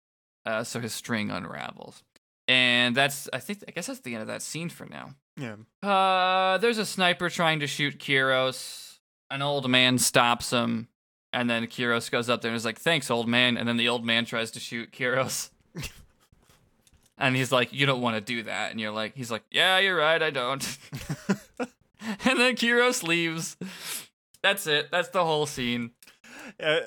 Uh, so his string unravels. And that's, I think, I guess that's the end of that scene for now. yeah. Uh, there's a sniper trying to shoot Kyros. An old man stops him. And then Kyros goes up there and is like, thanks, old man. And then the old man tries to shoot Kyros. and he's like, you don't want to do that. And you're like, he's like, yeah, you're right, I don't. and then Kyros leaves. That's it. That's the whole scene. Uh,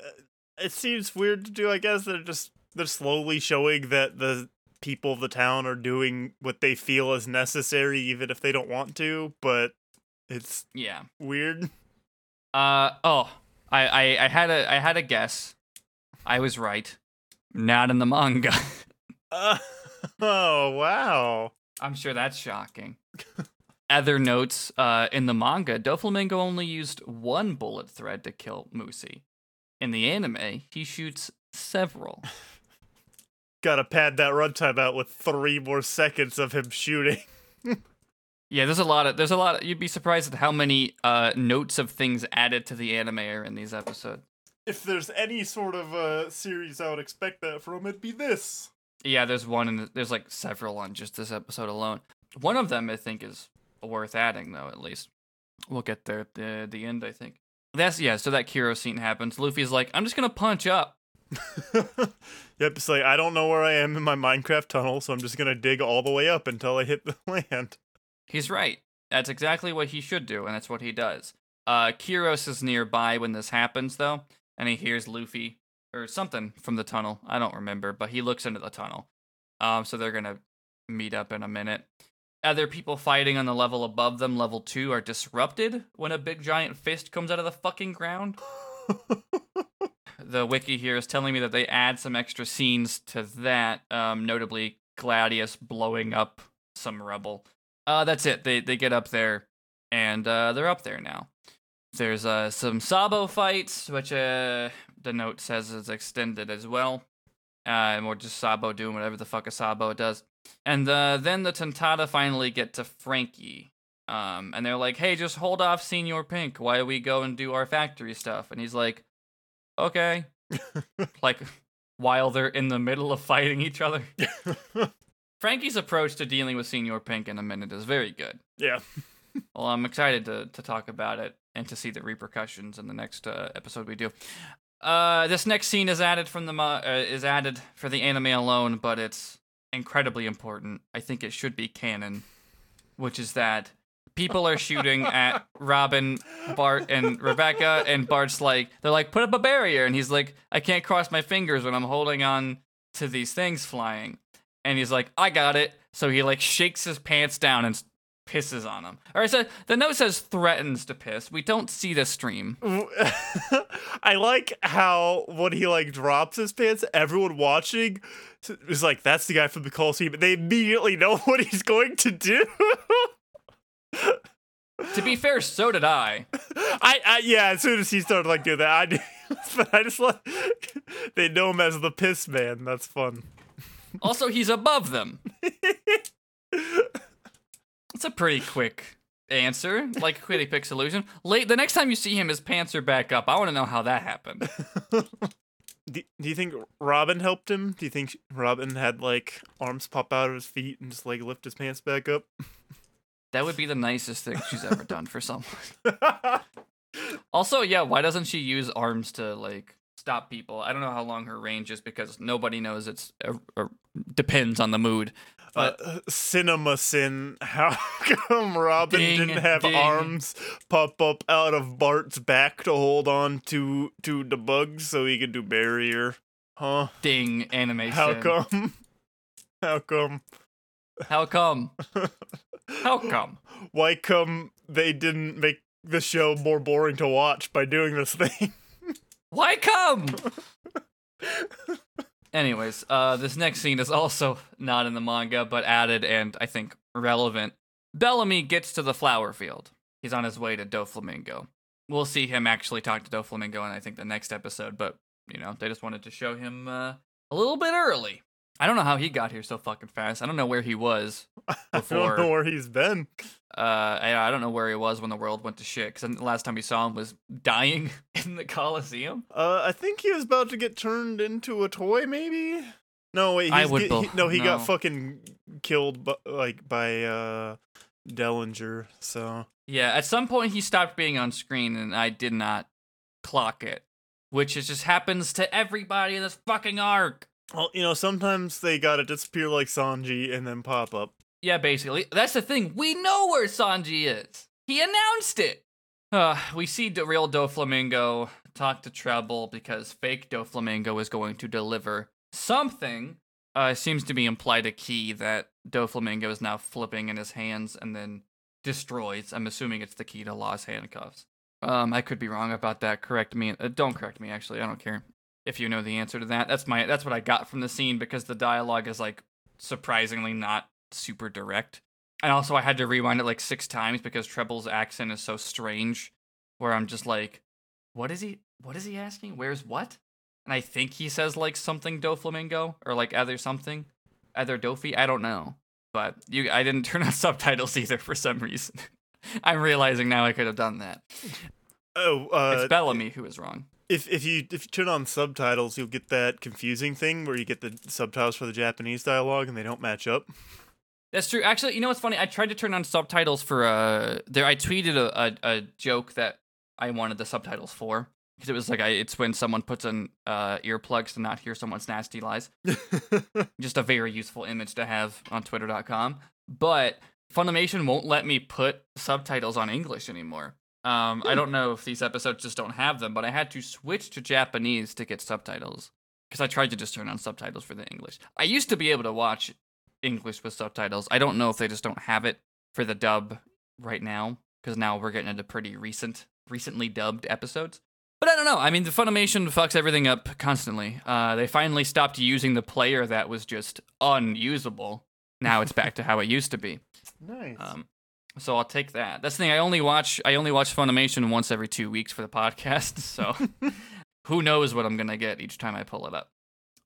it seems weird to do. I guess they're just they're slowly showing that the people of the town are doing what they feel is necessary, even if they don't want to. But it's Yeah. weird. Uh oh. I, I, I had a I had a guess. I was right. Not in the manga. Uh, oh wow. I'm sure that's shocking. Other notes uh, in the manga, Doflamingo only used one bullet thread to kill Moosey. In the anime, he shoots several. Gotta pad that runtime out with three more seconds of him shooting. Yeah, there's a lot of there's a lot. Of, you'd be surprised at how many uh, notes of things added to the anime are in these episodes. If there's any sort of uh, series I would expect that from, it'd be this. Yeah, there's one and there's like several on just this episode alone. One of them I think is worth adding though, at least. We'll get there at the the end, I think. That's yeah, so that Kiro scene happens. Luffy's like, I'm just gonna punch up. yep, it's like I don't know where I am in my Minecraft tunnel, so I'm just gonna dig all the way up until I hit the land. He's right. That's exactly what he should do, and that's what he does. Uh, Kyros is nearby when this happens, though, and he hears Luffy or something from the tunnel. I don't remember, but he looks into the tunnel. Um, so they're gonna meet up in a minute. Other people fighting on the level above them, level two, are disrupted when a big giant fist comes out of the fucking ground. the wiki here is telling me that they add some extra scenes to that, um, notably Gladius blowing up some rubble. Uh, that's it. They they get up there, and uh, they're up there now. There's uh, some Sabo fights, which uh, the note says is extended as well. Uh, and we're just Sabo doing whatever the fuck a Sabo does. And uh, then the Tontatta finally get to Franky. Um, and they're like, hey, just hold off Señor Pink Why do we go and do our factory stuff. And he's like, okay. like, while they're in the middle of fighting each other. Franky's approach to dealing with Señor Pink in a minute is very good. yeah. Well, I'm excited to, to talk about it and to see the repercussions in the next uh, episode we do. Uh, this next scene is added from the uh, is added for the anime alone, but it's incredibly important. I think it should be canon, which is that people are shooting at Robin, Bart, and Rebecca, and Bart's like, they're like, put up a barrier, and he's like, I can't cross my fingers when I'm holding on to these things flying, and he's like, I got it. So he like shakes his pants down and pisses on him. All right, so the note says threatens to piss. We don't see the stream. I like how when he like drops his pants, everyone watching is like, "That's the guy from the Colosseum." But they immediately know what he's going to do. To be fair, so did I. I, I yeah. As soon as he started like doing that, I knew. But I just like they know him as the piss man. That's fun. Also, he's above them. It's a pretty quick answer, like a Quiddy Pick solution. Late the next time you see him, his pants are back up. I want to know how that happened. Do, do you think Robin helped him? Do you think Robin had like arms pop out of his feet and just like lift his pants back up? That would be the nicest thing she's ever done for someone. Also, yeah, why doesn't she use arms to like stop people? I don't know how long her range is because nobody knows. It's uh, uh, depends on the mood. But uh, cinema sin. How come Robin Ding, didn't have ding. arms pop up out of Bart's back to hold on to to the bugs so he could do barrier? Huh? ding animation. How come? How come? How come? How come? Why come they didn't make the show more boring to watch by doing this thing? Why come? Anyways, uh, this next scene is also not in the manga, but added and I think relevant. Bellamy gets to the flower field. He's on his way to Doflamingo. We'll see him actually talk to Doflamingo in I think the next episode, but you know they just wanted to show him uh, a little bit early. I don't know how he got here so fucking fast. I don't know where he was before. I don't know where he's been. Uh, I, I don't know where he was when the world went to shit. Because the last time we saw him was dying in the Coliseum. Uh, I think he was about to get turned into a toy, maybe. No, wait. He's I would get- bel- he- no, he got fucking killed, bu- like by uh Dellinger. So Yeah, at some point he stopped being on screen, and I did not clock it, which is just happens to everybody in this fucking arc. Well, you know, sometimes they gotta disappear like Sanji and then pop up. Yeah, basically, that's the thing. We know where Sanji is. He announced it. Uh, we see the real Doflamingo talk to Trebol because fake Doflamingo is going to deliver something. Uh, seems to be implied a key that Doflamingo is now flipping in his hands and then destroys. I'm assuming it's the key to Law's handcuffs. Um, I could be wrong about that. Correct me. Uh, don't correct me. Actually, I don't care if you know the answer to that. That's my. That's what I got from the scene because the dialogue is like surprisingly not super direct. And also, I had to rewind it like six times because Trebol's accent is so strange. Where I'm just like, what is he? What is he asking? Where's what? And I think he says like something Doflamingo or like other something, other Dofi. I don't know. But you, I didn't turn on subtitles either for some reason. I'm realizing now I could have done that. Oh, uh, it's Bellamy who is wrong. If if you if you turn on subtitles, you'll get that confusing thing where you get the subtitles for the Japanese dialogue and they don't match up. That's true. Actually, you know what's funny? I tried to turn on subtitles for uh there. I tweeted a, a, a joke that I wanted the subtitles for because it was like I, it's when someone puts in uh earplugs to not hear someone's nasty lies. Just a very useful image to have on Twitter.com. But Funimation won't let me put subtitles on English anymore. Um, I don't know if these episodes just don't have them, but I had to switch to Japanese to get subtitles because I tried to just turn on subtitles for the English. I used to be able to watch English with subtitles. I don't know if they just don't have it for the dub right now because now we're getting into pretty recent, recently dubbed episodes. But I don't know. I mean, the Funimation fucks everything up constantly. Uh, they finally stopped using the player that was just unusable. Now it's back to how it used to be. Nice. Um, so I'll take that. That's the thing. I only watch I only watch Funimation once every two weeks for the podcast. So who knows what I'm gonna get each time I pull it up.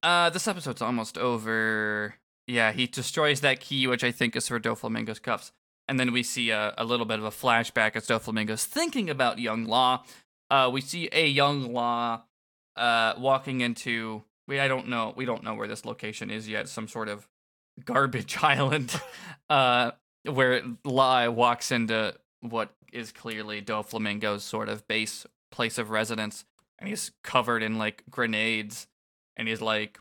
Uh, this episode's almost over. Yeah, he destroys that key, which I think is for Doflamingo's cuffs. And then we see a, a little bit of a flashback as Doflamingo's thinking about young Law. Uh, we see a young Law uh, walking into we I don't know we don't know where this location is yet. Some sort of garbage island. Uh, where Law walks into what is clearly Doflamingo's sort of base place of residence, and he's covered in like grenades, and he's like,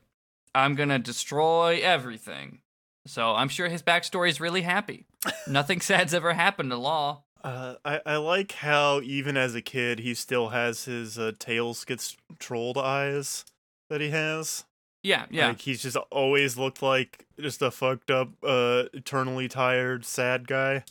"I'm gonna destroy everything." So I'm sure his backstory is really happy. Nothing sad's ever happened to Law. Uh, I, I like how even as a kid he still has his uh, tails gets trolled eyes that he has. Yeah, yeah. Like he's just always looked like just a fucked up, uh, eternally tired, sad guy.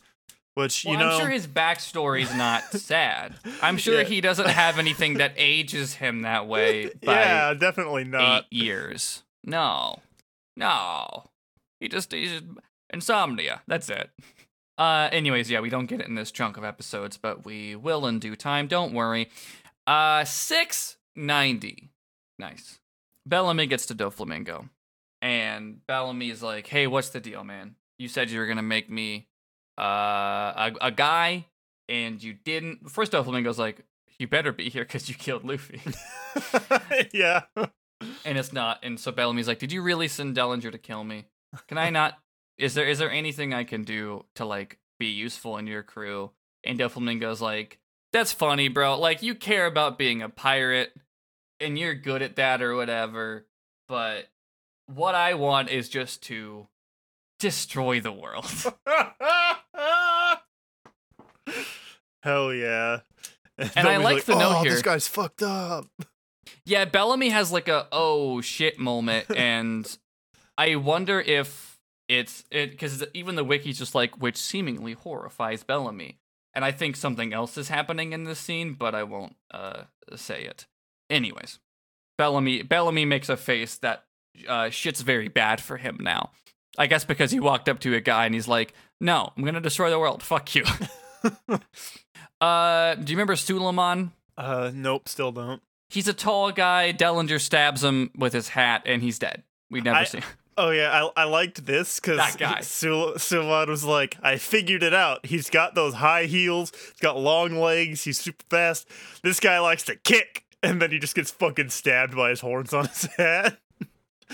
Which well, you know, I'm sure his backstory's not sad. I'm sure Yeah. he doesn't have anything that ages him that way by yeah, definitely not. eight years. No, no. He just he's just insomnia. That's it. Uh, anyways, yeah, we don't get it in this chunk of episodes, but we will in due time. Don't worry. Uh, six ninety. Nice. Bellamy gets to Doflamingo, and Bellamy is like, "Hey, what's the deal, man? You said you were gonna make me uh a, a guy, and you didn't." First, Doflamingo's like, "You better be here because you killed Luffy." yeah. and it's not. And so Bellamy's like, "Did you really send Dellinger to kill me? Can I not? Is there is there anything I can do to like be useful in your crew?" And Doflamingo's like, "That's funny, bro. Like you care about being a pirate, and you're good at that or whatever. But what I want is just to destroy the world." Hell yeah. And I Bellamy's like the note oh, This guy's fucked up. Yeah, Bellamy has like a oh shit moment, and I wonder if it's it because even the wiki's just like which seemingly horrifies Bellamy, and I think something else is happening in this scene, but I won't uh say it. Anyways, Bellamy Bellamy makes a face that uh, shit's very bad for him now. I guess because he walked up to a guy and he's like, "No, I'm gonna destroy the world. Fuck you." uh, do you remember Suleiman? Uh, nope, still don't. He's a tall guy. Dellinger stabs him with his hat, and he's dead. We never I- see. Oh yeah, I, I liked this because That guy. Sul- Sulwan was like, I figured it out. He's got those high heels, he's got long legs, he's super fast. This guy likes to kick, and then he just gets fucking stabbed by his horns on his head.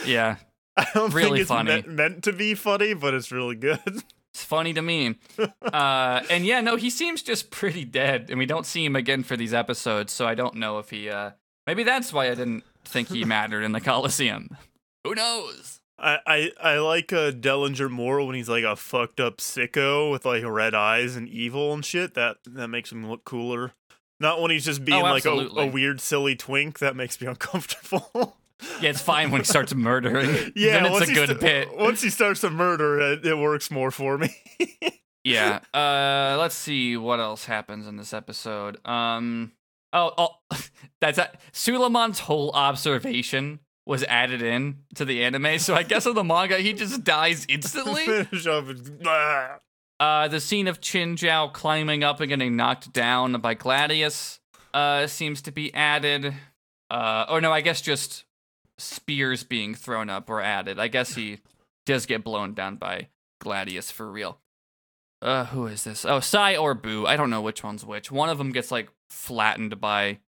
Yeah, I don't Really think it's funny. Meant, meant to be funny, but it's really good. it's funny to me. Uh, and yeah, no, he seems just pretty dead, and we don't see him again for these episodes. So I don't know if he. Uh, maybe that's why I didn't think he mattered in the Coliseum. Who knows? I, I, I like uh, Dellinger more when he's like a fucked up sicko with like red eyes and evil and shit. That that makes him look cooler. Not when he's just being like a, a weird, silly twink. That makes me uncomfortable. Yeah, it's fine when he starts murdering. yeah, then it's a good bit. Once he starts to murder, it, it works more for me. Yeah. Uh, let's see what else happens in this episode. Um. Oh, oh that's that. Suleiman's whole observation was added in to the anime, so I guess in the manga he just dies instantly. Uh, the scene of Chinjao climbing up and getting knocked down by Gladius uh, seems to be added. Uh, or no, I guess just spears being thrown up were added. I guess he does get blown down by Gladius for real. Uh, who is this? Oh, Sai or Boo. I don't know which one's which. One of them gets like flattened by,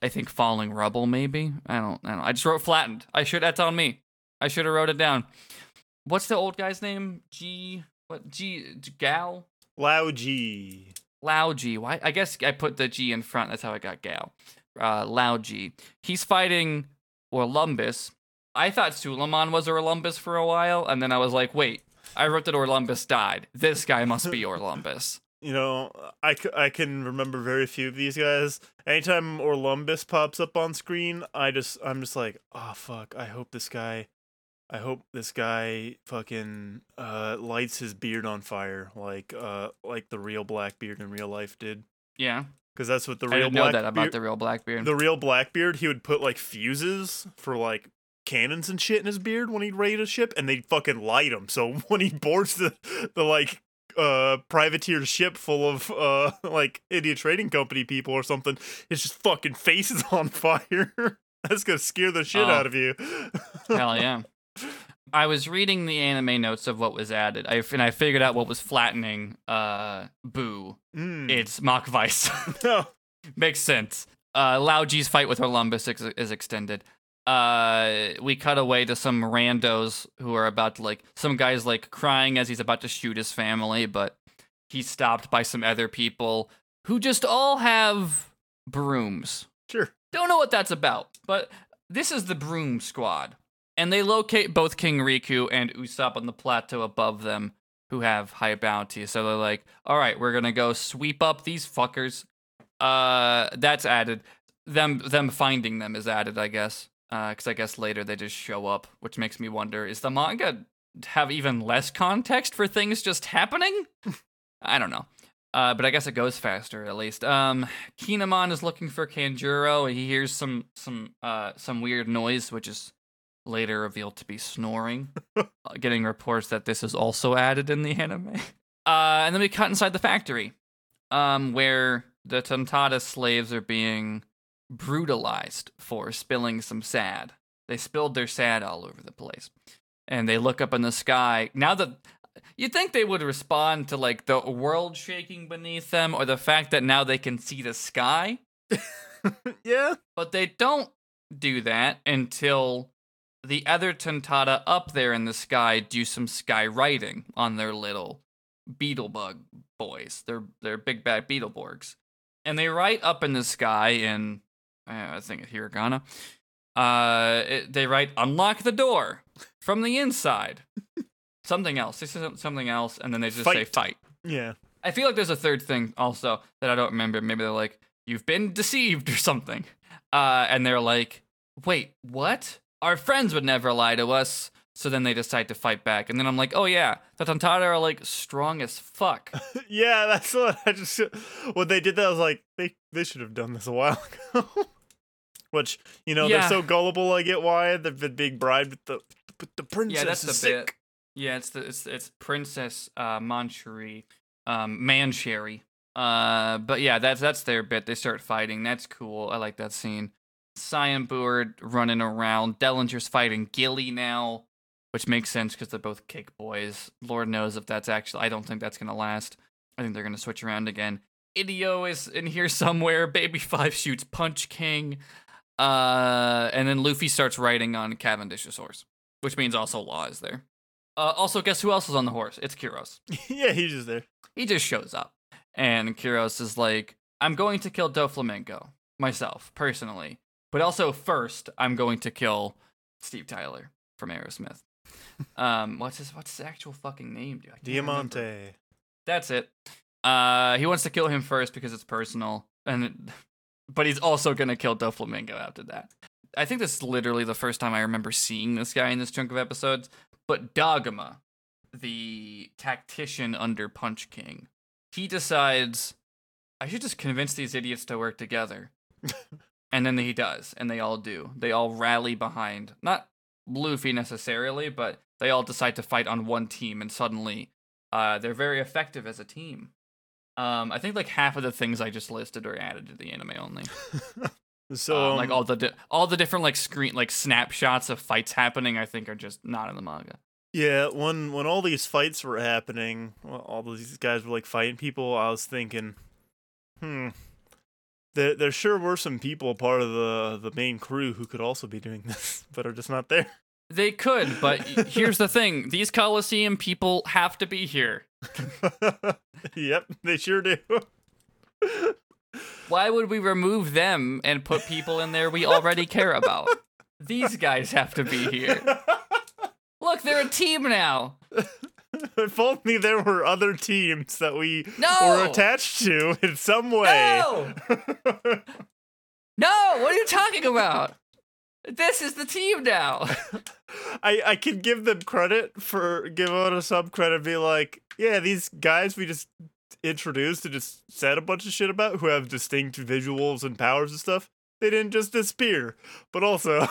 I think, falling rubble. Maybe I don't. I don't. I just wrote flattened. I should. That's on me. I should have wrote it down. What's the old guy's name? G. What G? Gal. Lao G. Lao G. Why? I guess I put the G in front. That's how I got Gal. Uh, Lao G. He's fighting Orlumbus. I thought Suleiman was Orlumbus for a while, and then I was like, wait, I wrote that Orlumbus died. This guy must be Orlumbus. You know, I, c- I can remember very few of these guys. Anytime Orlumbus pops up on screen, I just I'm just like, oh fuck! I hope this guy, I hope this guy fucking uh lights his beard on fire like uh like the real Blackbeard in real life did. Yeah, Because that's what the I real didn't know that about the real Blackbeard. the real Blackbeard. He would put like fuses for like cannons and shit in his beard when he'd raid a ship, and they'd fucking light him. So when he boards the the like uh privateer ship full of uh like idiot trading company people or something, his just fucking face is on fire. That's gonna scare the shit Oh. out of you. Hell yeah. I was reading the anime notes of what was added, I, and I figured out what was flattening. Uh, Boo. Mm. It's Machvise. no. Makes sense. Uh, Lao G's fight with Orlumbus ex- is extended. Uh, we cut away to some randos who are about to like some guys like crying as he's about to shoot his family, but he's stopped by some other people who just all have brooms. Sure. Don't know what that's about, but this is the Broom Squad. And they locate both King Riku and Usopp on the plateau above them, who have high bounty. So they're like, all right, we're gonna go sweep up these fuckers. Uh, that's added. Them them finding them is added, I guess. Uh, because I guess later they just show up, which makes me wonder: is the manga have even less context for things just happening? I don't know. Uh, but I guess it goes faster at least. Um, Kinemon is looking for Kanjuro, he hears some some uh some weird noise, which is later revealed to be snoring. uh, getting reports that this is also added in the anime. Uh, and then we cut inside the factory, um, where the Tontatta slaves are being brutalized for spilling some sad. They spilled their sad all over the place, and they look up in the sky. Now that You'd think they would respond to like the world shaking beneath them or the fact that now they can see the sky, yeah. but they don't do that until the other Tontatta up there in the sky do some sky writing on their little beetlebug boys. They're they're big bad beetleborgs. And they write up in the sky in uh, I think hiragana. Uh it, they write unlock the door from the inside. something else. They say something else and then they just say Fight. fight. Yeah. I feel like there's a third thing also that I don't remember. Maybe they're like, "You've been deceived" or something, uh, and they're like, "Wait, what? Our friends would never lie to us." So then they decide to fight back, and then I'm like, "Oh yeah, the Tontatta are like strong as fuck." Yeah, that's what I just when they did that I was like they they should have done this a while ago. Which, you know, Yeah. they're so gullible I get why they've been being bribed with the but the princess yeah, that's the is bit. Yeah, it's the it's it's Princess uh, Manchuri, um, Mancherry. Uh, but yeah, that's that's their bit. They start fighting. That's cool. I like that scene. Cyan Board running around. Dellinger's fighting Gilly now, which makes sense because they're both kick boys. Lord knows if that's actually. I don't think that's gonna last. I think they're gonna switch around again. Ideo is in here somewhere. Baby Five shoots Punch King. Uh, and then Luffy starts riding on Cavendish's horse, which means also Law is there. Uh, also, guess who else is on the horse? It's Kyros. yeah, he's just there. He just shows up. And Kyros is like, I'm going to kill Doflamingo myself, personally. But also, first, I'm going to kill Steve Tyler from Aerosmith. um, what's his what's his actual fucking name, dude? I can't remember. Diamante. That's it. Uh, he wants to kill him first because it's personal, and it- but he's also gonna kill Doflamingo after that. I think this is literally the first time I remember seeing this guy in this chunk of episodes. But Dagama, the tactician under Punch King, he decides I should just convince these idiots to work together. and then he does, and they all do. They all rally behind not Luffy necessarily, but they all decide to fight on one team, and suddenly uh, they're very effective as a team. Um, I think like half of the things I just listed are added to the anime only. So Um, like um, all the di- all the different like screen like snapshots of fights happening, I think are just not in the manga. Yeah, when when all these fights were happening, well, all these guys were like fighting people. I was thinking, hmm, there there sure were some people part of the the main crew who could also be doing this, but are just not there. They could, but here's the thing: these Coliseum people have to be here. yep, they sure do. Why would we remove them and put people in there we already care about? These guys have to be here. Look, they're a team now. if only there were other teams that we No! were attached to in some way. No! no! What are you talking about? This is the team now. I I can give them credit for give Oda some credit, be like, yeah, these guys we just introduced and just said a bunch of shit about who have distinct visuals and powers and stuff. They didn't just disappear, but also,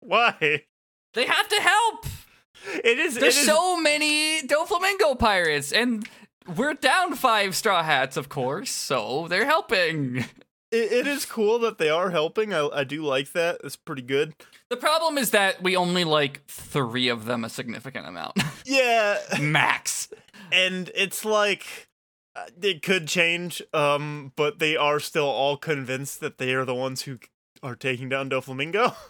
why? They have to help. It is. There's it is- so many Doflamingo pirates, and we're down five straw hats, of course. So they're helping. it, it is cool that they are helping. I I do like that. It's pretty good. The problem is that we only like three of them a significant amount, Yeah, max. and it's like uh, it could change. Um, but they are still all convinced that they are the ones who are taking down Doflamingo.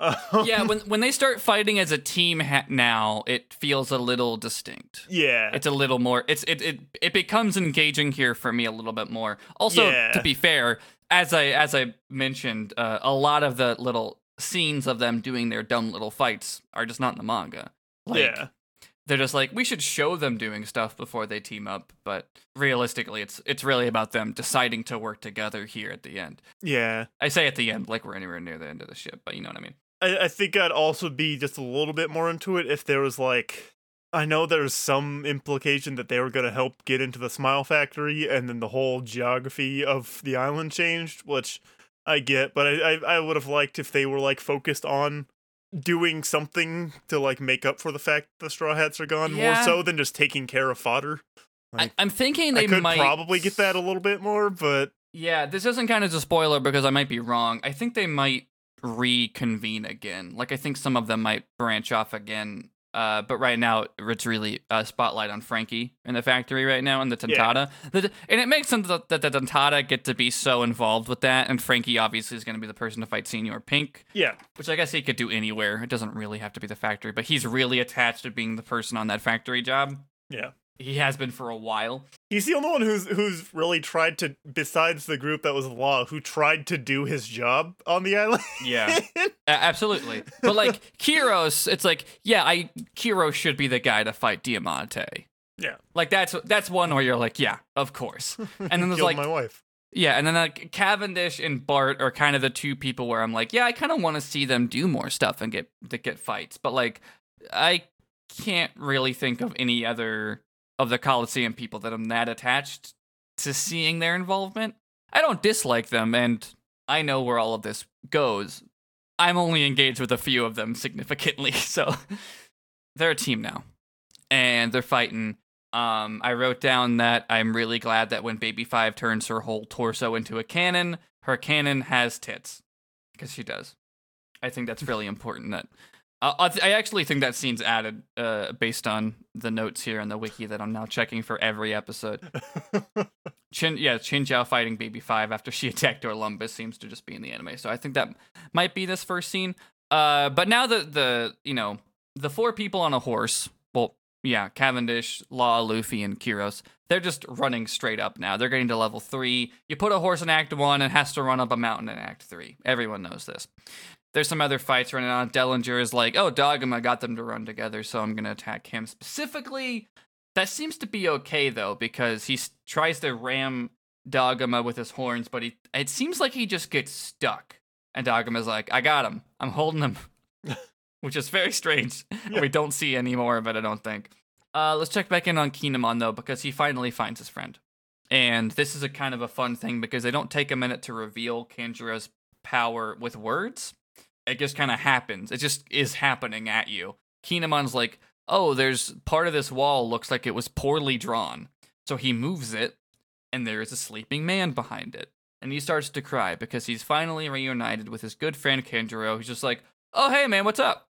Um, Yeah, when when they start fighting as a team ha- now, it feels a little distinct. yeah. It's a little more. It's it it it becomes engaging here for me a little bit more. Also, Yeah. to be fair, as I as I mentioned, uh, a lot of the little scenes of them doing their dumb little fights are just not in the manga. Like, yeah. they're just like we should show them doing stuff before they team up, but realistically, it's it's really about them deciding to work together here at the end. Yeah. I say at the end, like we're anywhere near the end of the ship, but you know what I mean. I, I think I'd also be just a little bit more into it if there was like I know there's some implication that they were gonna help get into the Smile Factory and then the whole geography of the island changed, which I get, but I I, I would have liked if they were like focused on doing something to like make up for the fact that the straw hats are gone more so than just taking care of fodder. I, Like, I'm thinking I they could might probably get that a little bit more, but Yeah, this isn't kind of a spoiler because I might be wrong. I think they might reconvene again. Like I think some of them might branch off again. Uh, but right now it's really a spotlight on Franky in the factory right now and the Tontatta. The, and it makes sense that, that the Tontatta get to be so involved with that, and Franky obviously is going to be the person to fight Señor Pink, yeah. which I guess he could do anywhere. It doesn't really have to be the factory, but he's really attached to being the person on that factory job. Yeah. He has been for a while. He's the only one who's who's really tried to, besides the group that was law, who tried to do his job on the island. Yeah. A- absolutely. But like Kyros, it's like, yeah, I Kyros should be the guy to fight Diamante. Yeah. Like that's that's one where you're like, yeah, of course. And then there's like my wife. yeah, and then like Cavendish and Bart are kind of the two people where I'm like, yeah, I kind of want to see them do more stuff and get to get fights. But like I can't really think of any other of the Coliseum people that I'm that attached to seeing their involvement. I don't dislike them and I know where all of this goes. I'm only engaged with a few of them significantly, so they're a team now. And they're fighting. Um, I wrote down that I'm really glad that when Baby Five turns her whole torso into a cannon, her cannon has tits. Because she does. I think that's really important that I th- I actually think that scene's added uh, based on the notes here on the wiki that I'm now checking for every episode. Chin, yeah, Chinjao fighting Baby Five after she attacked Orlumbus seems to just be in the anime. So I think that might be this first scene. Uh, but now the the you know the four people on a horse. Well, yeah, Cavendish, Law, Luffy, and Kyros. They're just running straight up now. They're getting to level three. You put a horse in Act One, and has to run up a mountain in Act Three. Everyone knows this. There's some other fights running on. Dellinger is like, oh, Dagama got them to run together, so I'm gonna attack him specifically. That seems to be okay though, because he tries to ram Dagama with his horns, but he it seems like he just gets stuck. And Dagama's like, I got him. I'm holding him. Which is very strange. Yeah. We don't see any more of it, I don't think. Uh, let's check back in on Kinemon though, because he finally finds his friend. And this is a kind of a fun thing because they don't take a minute to reveal Kanjuro's power with words. It just kind of happens. It just is happening at you. Kinemon's like, oh, there's part of this wall looks like it was poorly drawn. So he moves it, and there is a sleeping man behind it. And he starts to cry because he's finally reunited with his good friend Kanjuro, who's just like, oh, hey, man, what's up?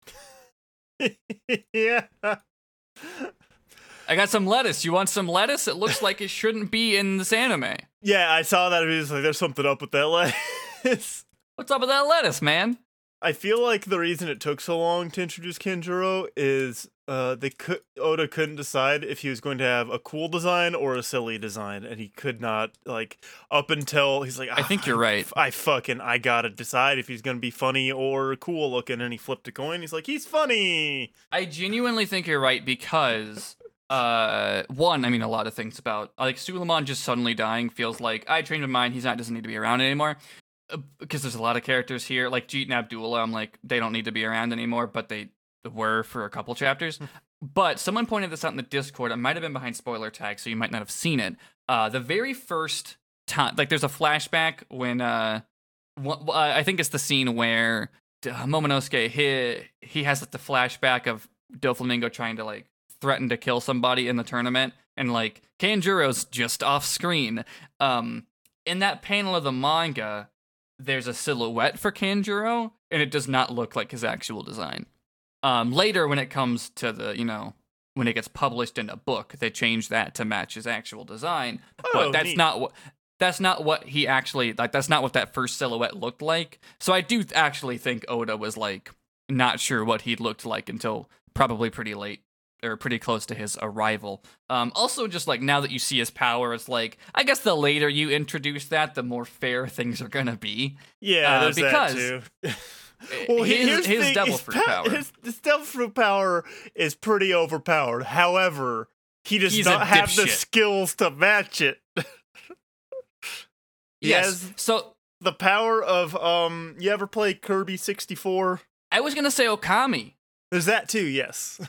yeah. I got some lettuce. You want some lettuce? It looks like it shouldn't be in this anime. Yeah, I saw that. It was like, there's something up with that lettuce. What's up with that lettuce, man? I feel like the reason it took so long to introduce Kanjuro is uh, they could Oda couldn't decide if he was going to have a cool design or a silly design, and he could not like up until he's like. I think "Ah, you're right. I fucking I gotta decide if he's gonna be funny or cool looking, and he flipped a coin. He's like, he's funny. I genuinely think you're right because uh, one, I mean, a lot of things about like Suleiman just suddenly dying feels like I trained in mind. He's not doesn't need to be around anymore because there's a lot of characters here like Jeet and Abdullah. I'm like they don't need to be around anymore, but they were for a couple chapters. but someone pointed this out in the Discord. It might have been behind spoiler tag, so you might not have seen it. Uh, the very first time, like there's a flashback when uh, wh- uh I think it's the scene where uh, Momonosuke he he has like, the flashback of Doflamingo trying to like threaten to kill somebody in the tournament, and like Kanjuro's just off screen. Um, in that panel of the manga, there's a silhouette for Kanjuro, and it does not look like his actual design. Um, later, when it comes to the, you know, when it gets published in a book, they change that to match his actual design. Oh, but that's neat. not what that's not what he actually like. That's not what that first silhouette looked like. So I do actually think Oda was like not sure what he looked like until probably pretty late or pretty close to his arrival. Um, also, just like now that you see his power, it's like I guess the later you introduce that, the more fair things are gonna be. Yeah, Uh, there's because that too. well, his here's his thing, devil his fruit pa- power. His, his devil fruit power is pretty overpowered. However, he does He's not have the skills to match it. Yes. So the power of um. You ever play Kirby 64? I was gonna say Okami. There's that too. Yes.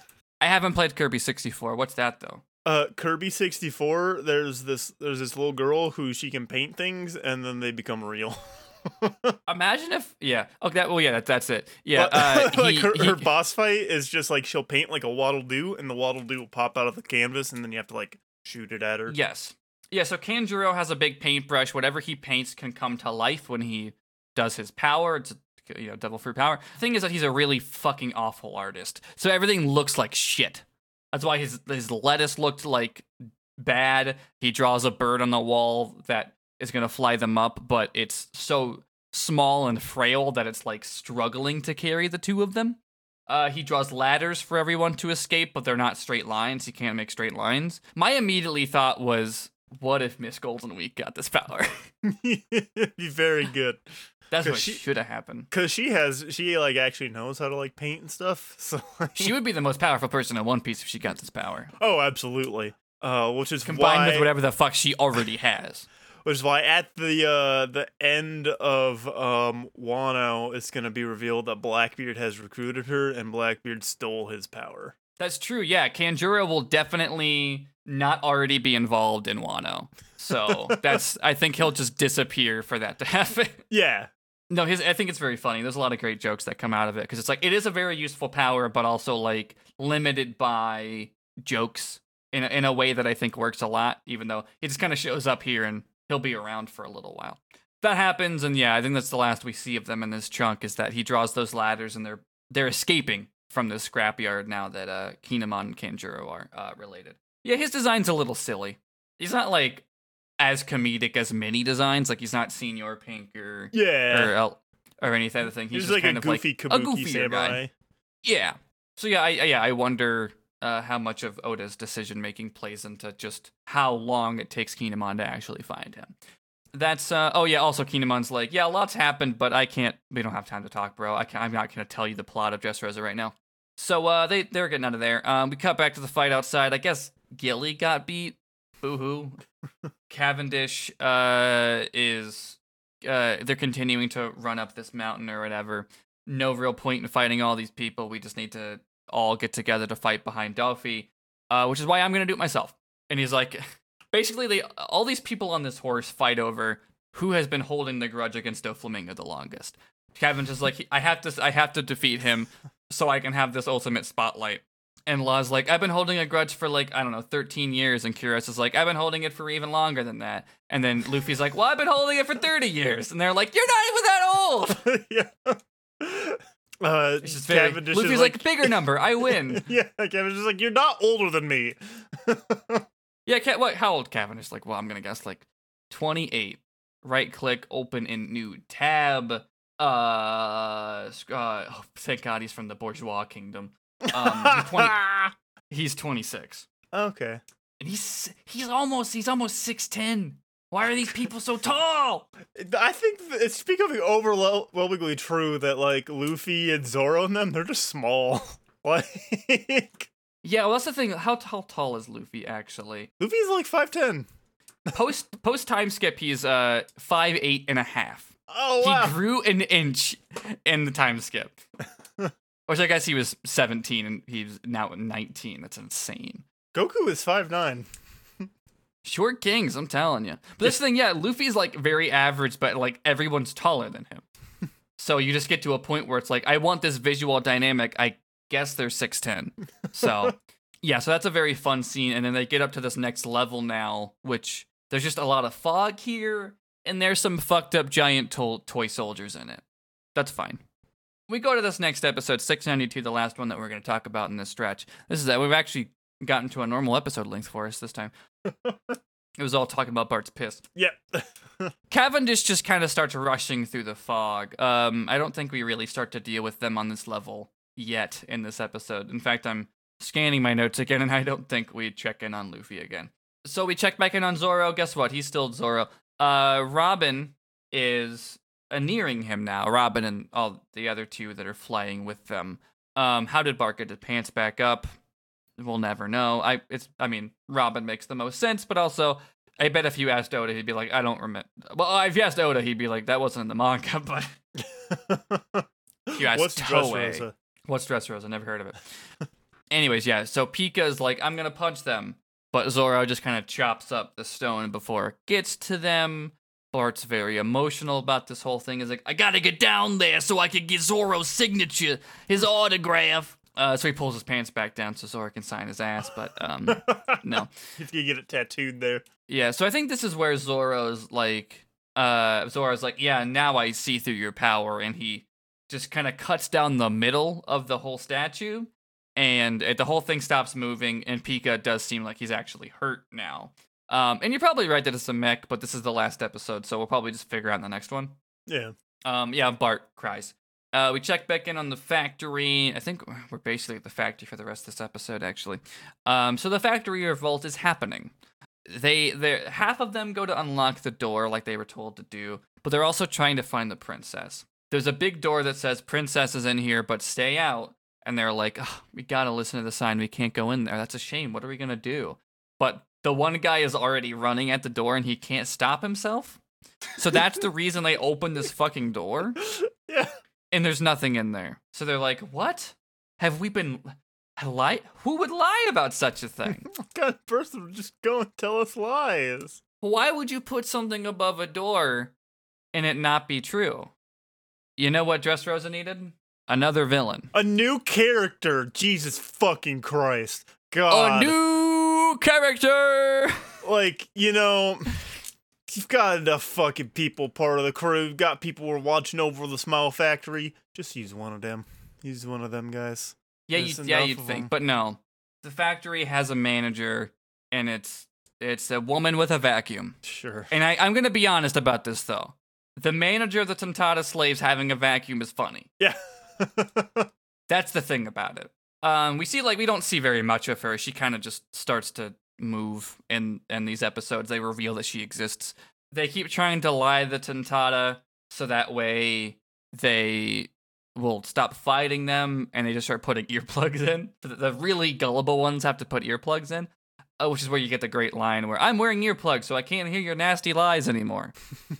I haven't played Kirby 64. What's that though? Uh, Kirby 64. There's this. There's this little girl who she can paint things, and then they become real. Imagine if, yeah. Okay, that, well, yeah, that, that's it. Yeah, uh, like he- her, he- her boss fight is just like she'll paint like a waddle doo, and the waddle doo will pop out of the canvas, and then you have to like shoot it at her. Yes. Yeah, so Kanjuro has a big paintbrush. Whatever he paints can come to life when he does his power. It's you know, devil fruit power. The thing is that he's a really fucking awful artist. So everything looks like shit. That's why his his lettuce looked like bad. He draws a bird on the wall that is gonna fly them up, but it's so small and frail that it's like struggling to carry the two of them. Uh, he draws ladders for everyone to escape, but they're not straight lines. He can't make straight lines. My immediately thought was, what if Miss Golden Week got this power? Be very good. That's what she- should have happened. Cause she has she like actually knows how to like paint and stuff. So She would be the most powerful person in One Piece if she got this power, oh, absolutely. Uh, which is combined why, with whatever the fuck she already has. which is why at the uh the end of um Wano, it's gonna be revealed that Blackbeard has recruited her, and Blackbeard stole his power. That's true. Yeah, Kanjuro will definitely not already be involved in Wano. So that's. I think he'll just disappear for that to happen. Yeah, No, his. I think it's very funny. There's a lot of great jokes that come out of it because it's like it is a very useful power, but also like limited by jokes in a, in a way that I think works a lot. Even though he just kind of shows up here and he'll be around for a little while. That happens, and yeah, I think that's the last we see of them in this chunk. Is that he draws those ladders and they're they're escaping from the scrapyard now that uh Kinemon and Kanjuro are uh, related. Yeah, his design's a little silly. He's not like as comedic as many designs. Like he's not Señor Pink or yeah. or El- or any other thing. He's, He's, just like kind a of goofy like kabuki a goofier samurai. guy. Yeah. So yeah, I yeah I wonder uh, how much of Oda's decision making plays into just how long it takes Kinemon to actually find him. That's uh oh yeah. Also, Kinemon's like yeah, lot's happened, but I can't. We don't have time to talk, bro. I can't, I'm not gonna tell you the plot of Dressrosa right now. So uh they they're getting out of there. Um, we cut back to the fight outside. I guess Gilly got beat. Boo hoo. Cavendish uh is uh they're continuing to run up this mountain or whatever. No real point in fighting all these people. We just need to all get together to fight behind Doffy. Uh, which is why I'm gonna do it myself. And he's like, basically, they all these people on this horse fight over who has been holding the grudge against Doflamingo the longest. Kevin's just like, I have to, I have to defeat him so I can have this ultimate spotlight. And Law's like, I've been holding a grudge for like, I don't know, 13 years. And Kyros is like, I've been holding it for even longer than that. And then Luffy's like, Well, I've been holding it for 30 years. And they're like, You're not even that old. yeah. Uh, It's just very, Cavendish Luffy's is like, Bigger number, I win. yeah, Cavendish is like, you're not older than me. Yeah, Ca- what? How old Cavendish? Like, well, I'm gonna guess like 28. Right click, open in new tab. Uh, uh oh, thank God he's from the bourgeois kingdom. Um, he's 20, he's 26, okay. and he's he's almost he's almost 6'10. Why are these people so tall? I think th- it's becoming overwhelmingly true that like Luffy and Zoro and them, they're just small. like Yeah, well, that's the thing. How, how tall is Luffy actually? Luffy's like five ten. Post post time skip, he's uh five eight and a half. Oh wow. He grew an inch in the time skip. Which I guess he was 17 and he's now 19. That's insane. Goku is five nine. Short kings, I'm telling you. But this thing, yeah, Luffy's like very average, but like everyone's taller than him. so you just get to a point where it's like, I want this visual dynamic. I guess they're 6'10. So yeah, so that's a very fun scene. And then they get up to this next level now, which there's just a lot of fog here, and there's some fucked up giant to- toy soldiers in it. That's fine. We go to this next episode, 692, the last one that we're going to talk about in this stretch. This is that we've actually gotten to a normal episode length for us this time. it was all talking about Bart's piss. Yep. Cavendish just kind of starts rushing through the fog. Um, I don't think we really start to deal with them on this level yet in this episode. In fact, I'm scanning my notes again, and I don't think we check in on Luffy again. So we check back in on Zoro. Guess what? He's still Zoro. Uh, Robin is nearing him now. Robin and all the other two that are flying with them. Um, how did Bart get his pants back up? We'll never know. I it's I mean Robin makes the most sense, but also I bet if you asked Oda, he'd be like, I don't remember. Well, if you asked Oda, he'd be like, that wasn't in the manga. But you asked What's Toei. Dressrosa? What's Dressrosa? Never heard of it. Anyways, yeah. So Pika's like, I'm gonna punch them, but Zoro just kind of chops up the stone before it gets to them. Bart's very emotional about this whole thing. He's like, I gotta get down there so I can get Zoro's signature, his autograph. Uh, so he pulls his pants back down so Zoro can sign his ass, but um, no. If you get it tattooed there. Yeah, so I think this is where Zoro's like, uh, Zoro's like, yeah, now I see through your power, and he just kind of cuts down the middle of the whole statue, and it, the whole thing stops moving, and Pika does seem like he's actually hurt now. Um, and you're probably right that it's a mech, but this is the last episode, so we'll probably just figure out in the next one. Yeah. Um, yeah, Bart cries. Uh, we check back in on the factory. I think we're basically at the factory for the rest of this episode, actually. Um, so the factory revolt is happening. They, they, half of them go to unlock the door like they were told to do, but they're also trying to find the princess. There's a big door that says "Princess is in here, but stay out." And they're like, "Ugh, "We gotta listen to the sign. We can't go in there. That's a shame. What are we gonna do?" But the one guy is already running at the door and he can't stop himself. So that's the reason they opened this fucking door Yeah. and there's nothing in there. So they're like, "What? Have we been lie? Who would lie about such a thing? What kind of person would just go and tell us lies? Why would you put something above a door and it not be true?" You know what Dressrosa needed? Another villain. A new character. Jesus fucking Christ. God. A new character. like, you know, you've got enough fucking people part of the crew. You've got people who are watching over the smile factory. Just use one of them. Use one of them guys. Yeah, you, yeah, you'd think, 'em. but no. The factory has a manager, and it's it's a woman with a vacuum. Sure. And I, I'm gonna be honest about this though. The manager of the Tontatta slaves having a vacuum is funny. Yeah. That's the thing about it. Um, we see like we don't see very much of her. She kind of just starts to move in in these episodes. They reveal that she exists. They keep trying to lie the Tontatta so that way they will stop fighting them and they just start putting earplugs in. The, really gullible ones have to put earplugs in, uh, which is where you get the great line where I'm wearing earplugs so I can't hear your nasty lies anymore.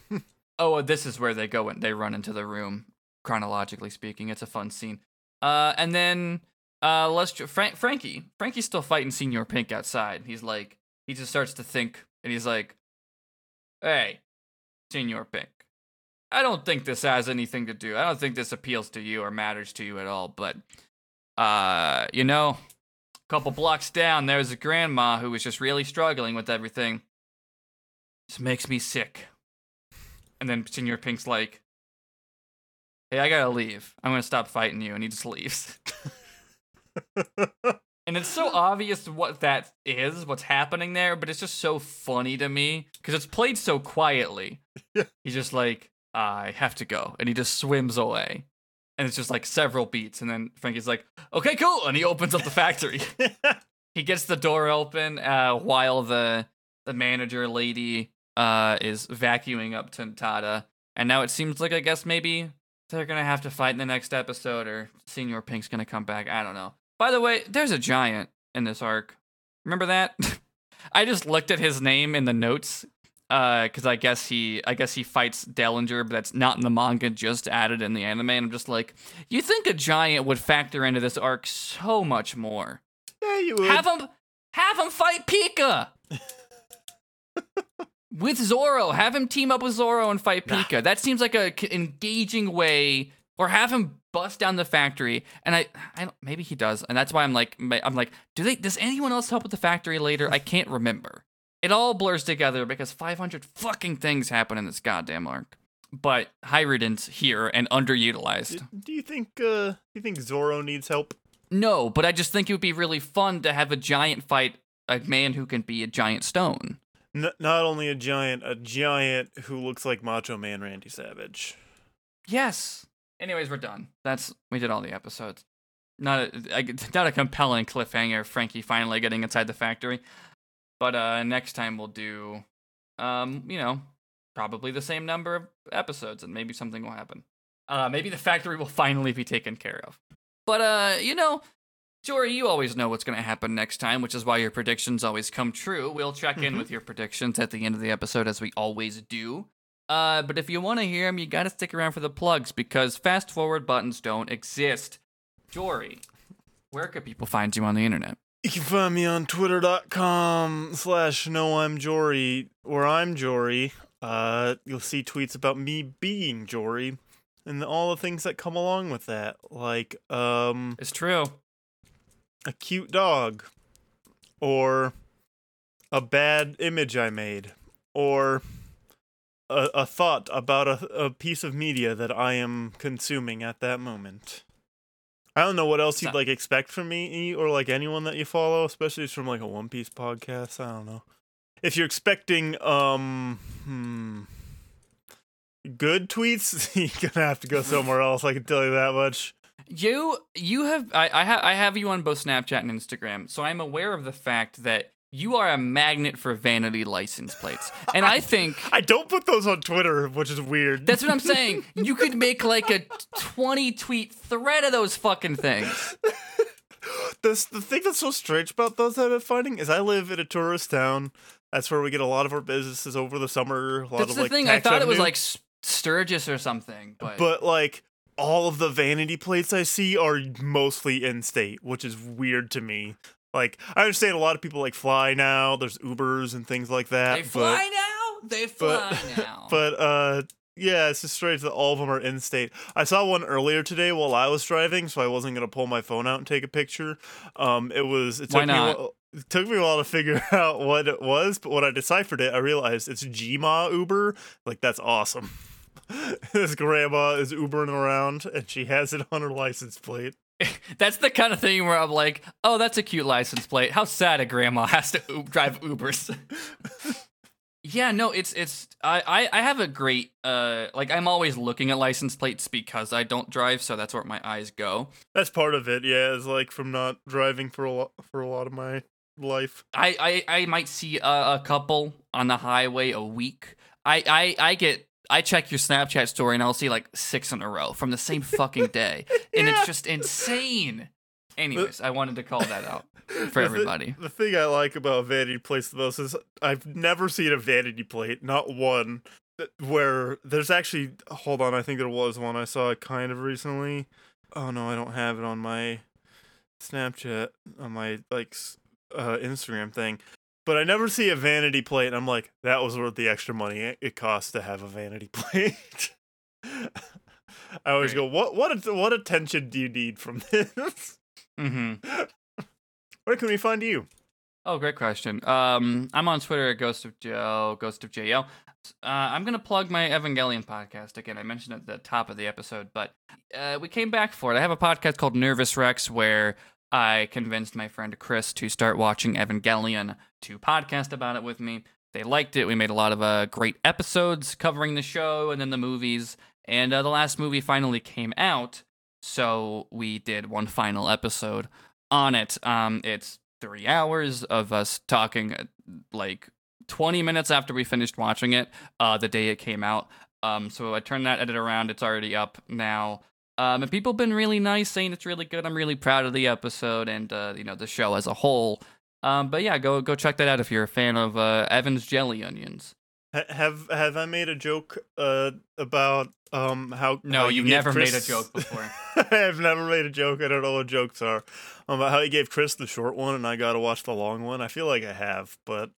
oh, this is where they go and they run into the room. Chronologically speaking, it's a fun scene. Uh, and then uh, let's Frank- Franky. Franky's still fighting Señor Pink outside. He's like, he just starts to think, and he's like, "Hey, Señor Pink, I don't think this has anything to do. I don't think this appeals to you or matters to you at all. But, uh, you know, a couple blocks down, there's a grandma who was just really struggling with everything. This makes me sick." And then Señor Pink's like, "Hey, I gotta leave. I'm gonna stop fighting you," and he just leaves. And it's so obvious what that is, what's happening there, but it's just so funny to me because it's played so quietly. Yeah. He's just like, I have to go. And he just swims away. And it's just like several beats. And then Franky's like, okay, cool. And he opens up the factory. he gets the door open uh, while the the manager lady uh, is vacuuming up Tontatta. And now it seems like, I guess, maybe they're going to have to fight in the next episode or Señor Pink's going to come back. I don't know. By the way, there's a giant. in this arc. Remember that? I just looked at his name in the notes uh, because I guess he I guess he fights Dellinger, but that's not in the manga, just added in the anime. And I'm just like, you think a giant would factor into this arc so much more? Yeah, you would. Have him have him fight Pika. with Zoro, have him team up with Zoro and fight Nah. Pika. That seems like a c- engaging way. Or have him bust down the factory, and I, I don't. Maybe he does, and that's why I'm like, I'm like, do they? Does anyone else help with the factory later? I can't remember. It all blurs together because 500 fucking things happen in this goddamn arc. But Hajrudin's here and underutilized. Do, do you think? Uh, do you think Zoro needs help? No, but I just think it would be really fun to have a giant fight a man who can be a giant stone. N- not only a giant, a giant who looks like Macho Man Randy Savage. Yes. Anyways, we're done. That's we did all the episodes. Not a, I, not a compelling cliffhanger. Franky finally getting inside the factory, but uh, next time we'll do, um, you know, probably the same number of episodes, and maybe something will happen. Uh, maybe the factory will finally be taken care of. But uh, you know, Jory, you always know what's going to happen next time, which is why your predictions always come true. We'll check in Mhm. with your predictions at the end of the episode, as we always do. Uh, but if you want to hear them, you got to stick around for the plugs because fast forward buttons don't exist. Jory, where could people find you on the internet? You can find me on twitter.com slash no I'm Jory, where I'm Jory. Uh, you'll see tweets about me being Jory and all the things that come along with that, like um It's true. a cute dog, or a bad image I made, or a, a thought about a, a piece of media that I am consuming at that moment. I don't know what else you'd like expect from me or like anyone that you follow, especially from like a One Piece podcast. I don't know. If you're expecting um hmm, good tweets, you're gonna have to go somewhere else. I can tell you that much. You you have I I, ha- I have you on both Snapchat and Instagram, so I'm aware of the fact that you are a magnet for vanity license plates, and I think I don't put those on Twitter, which is weird. that's what I'm saying. You could make like a 20 tweet thread of those fucking things. this the thing that's so strange about those that I'm finding is I live in a tourist town. That's where we get a lot of our businesses over the summer. A lot That's of the like thing. I thought it was like Sturgis or something, but, but like all of the vanity plates I see are mostly in state, which is weird to me. Like I understand a lot of people like fly now. There's Ubers and things like that. they but- fly now. They but- fly now. But uh yeah, it's just strange that all of them are in state. I saw one earlier today while I was driving, so I wasn't gonna pull my phone out and take a picture. Um, it was it took Why me not? while, it took me a while to figure out what it was, but when I deciphered it, I realized it's Gma Uber. Like that's awesome. this grandma is Ubering around, and she has it on her license plate. That's the kind of thing where I'm like, oh, that's a cute license plate. How sad a grandma has to u- drive Ubers. yeah, no, it's it's I, I I have a great uh like I'm always looking at license plates because I don't drive, so that's where my eyes go. That's part of it. Yeah, is like from not driving for a lot for a lot of my life. I I, I might see a, a couple on the highway a week. I, I I get I check your Snapchat story and I'll see like six in a row from the same fucking day, and Yeah. it's just insane. Anyways, I wanted to call that out for everybody. The thing I like about vanity plates the most is I've never seen a vanity plate, not one, where there's actually. Hold on, I think there was one I saw kind of recently. Oh no, I don't have it on my Snapchat on my like uh, Instagram thing. But I never see a vanity plate, and I'm like, that was worth the extra money it, costs to have a vanity plate. I always Great. go, what what what attention do you need from this? Mm-hmm. Where can we find you? Oh, great question. Um, I'm on Twitter at Ghost of Joe, Ghost of JL. Uh, I'm gonna plug my Evangelion podcast again. I mentioned it at the top of the episode, but uh, we came back for it. I have a podcast called Nervous Rex where I convinced my friend Chris to start watching Evangelion to podcast about it with me. They liked it. We made a lot of uh, great episodes covering the show and then the movies. And uh, the last movie finally came out, so we did one final episode on it. Um, it's three hours of us talking uh, like 20 minutes after we finished watching it uh, the day it came out. Um, so I turned that edit around. It's already up now. Um, and people have been really nice, saying it's really good. I'm really proud of the episode and uh, you know the show as a whole. Um, but yeah, go go check that out if you're a fan of uh, Evans jelly onions. Have have I made a joke uh about um how No, how you've gave never made a joke before. I've never made a joke. I don't know what jokes are. Um, about how you gave Chris the short one and I got to watch the long one. I feel like I have, but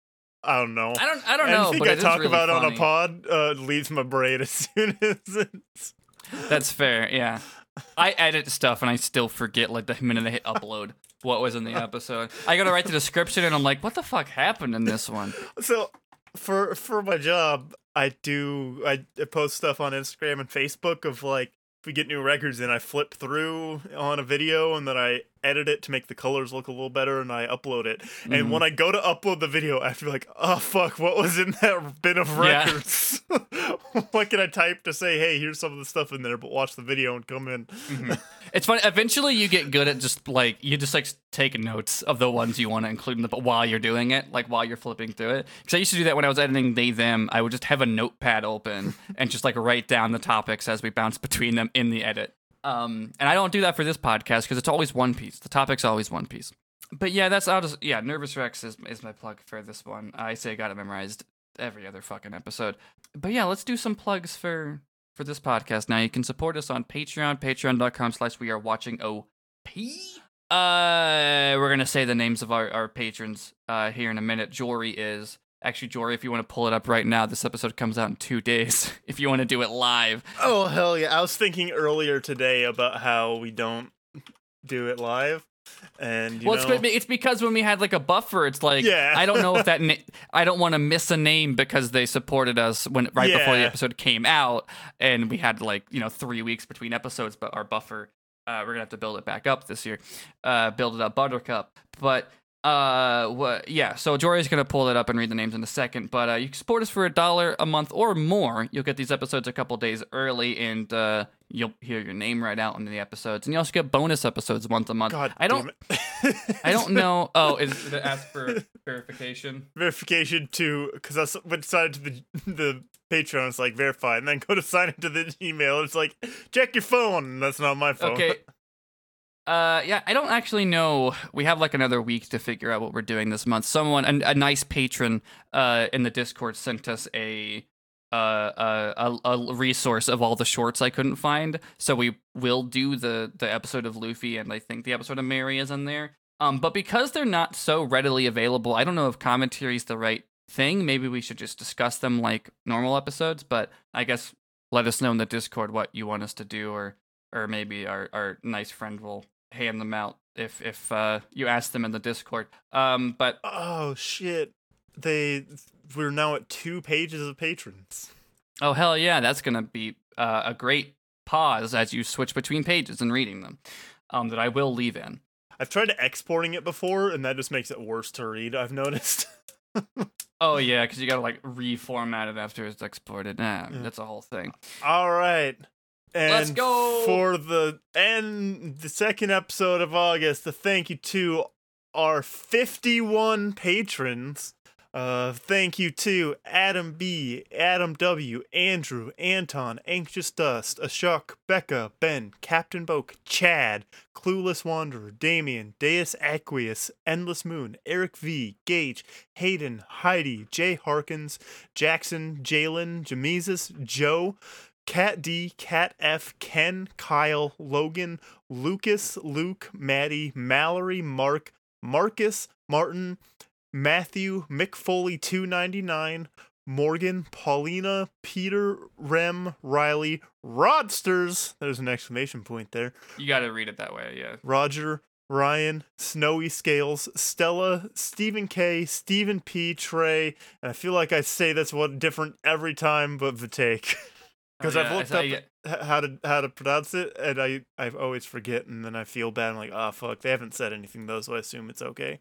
I don't know. I don't I don't know, Anything but I talk really about on a pod uh, leaves my brain as soon as it's. That's fair. Yeah, I edit stuff and I still forget like the minute I hit upload what was in the episode. I gotta write the description and I'm like, what the fuck happened in this one? So for for my job, I do I post stuff on Instagram and Facebook of like if we get new records and I flip through on a video and then I edit it to make the colors look a little better and I upload it. And Mhm. when I go to upload the video, I have to be like, oh fuck, what was in that bin of Yeah. records? what can I type to say, hey, here's some of the stuff in there, but watch the video and come in. It's funny. Eventually, you get good at just like you just like take notes of the ones you want to include in the while you're doing it, like while you're flipping through it. Because I used to do that when I was editing they them. I would just have a notepad open and just like write down the topics as we bounce between them in the edit. Um, and I don't do that for this podcast because it's always one piece. The topic's always one piece. But yeah, that's I'll just yeah. Nervous Rex is is my plug for this one. I say I got it memorized every other fucking episode. But yeah, let's do some plugs for for this podcast. Now you can support us on Patreon, patreon.com slash we are watching OP. Uh we're gonna say the names of our, our patrons uh here in a minute. Jory is actually Jory, if you want to pull it up right now, this episode comes out in two days. If you want to do it live. Oh hell yeah! I was thinking earlier today about how we don't do it live, and you well, it's, know, be- it's because when we had like a buffer, it's like Yeah. I don't know if that na- I don't want to miss a name because they supported us when right before the episode came out, and we had like you know three weeks between episodes, but our buffer uh, we're gonna have to build it back up this year, uh, build it up Buttercup, but. Uh, what? Yeah. So Jory's gonna pull it up and read the names in a second. But uh, you can support us for a dollar a month or more. You'll get these episodes a couple days early, and uh, you'll hear your name right out in the episodes. And you also get bonus episodes once a month. God, I don't. I don't know. Oh, is it ask for verification? verification to because I went decided to the the Patreon. It's like verify, and then go to sign into the email. It's like check your phone. That's not my phone. Okay. Uh, yeah, I don't actually know. We have like another week to figure out what we're doing this month. Someone, a, a nice patron, uh, in the Discord sent us a, uh, a, a, a resource of all the shorts I couldn't find. So we will do the the episode of Luffy, and I think the episode of Mary is in there. Um, but because they're not so readily available, I don't know if commentary is the right thing. Maybe we should just discuss them like normal episodes. But I guess let us know in the Discord what you want us to do, or or maybe our, our nice friend will hand them out if if uh, you ask them in the Discord. Um, but Oh shit! They we're now at two pages of patrons. oh hell yeah, that's gonna be uh, a great pause as you switch between pages and reading them. Um, that I will leave in. I've tried exporting it before, and that just makes it worse to read. I've noticed. Oh yeah, because you gotta like reformat it after it's exported. Nah, Yeah. that's a whole thing. All right. And Let's go. for the and the second episode of August. The thank you to our 51 patrons. Uh, thank you to Adam B, Adam W, Andrew, Anton, Anxious Dust, Ashok, Becca, Ben, Captain Boke, Chad, Clueless Wanderer, Damien, Deus Aqueous, Endless Moon, Eric V, Gage, Hayden, Heidi, Jay Harkins, Jackson, Jalen, Jamesis, Joe, Cat D, Cat F, Ken, Kyle, Logan, Lucas, Luke, Maddie, Mallory, Mark, Marcus, Martin, Matthew, Mick Foley 299, Morgan, Paulina, Peter, Rem, Riley, Rodsters. There's an exclamation point there. You gotta read it that way. Yeah. Roger, Ryan, Snowy Scales, Stella, Stephen K, Stephen P, Trey, and I feel like I say this one different every time, but Vitake. Because Oh, I've looked up yeah. h- how to how to pronounce it, and I I always forget, and then I feel bad. I'm like, oh fuck, they haven't said anything though, so I assume it's okay.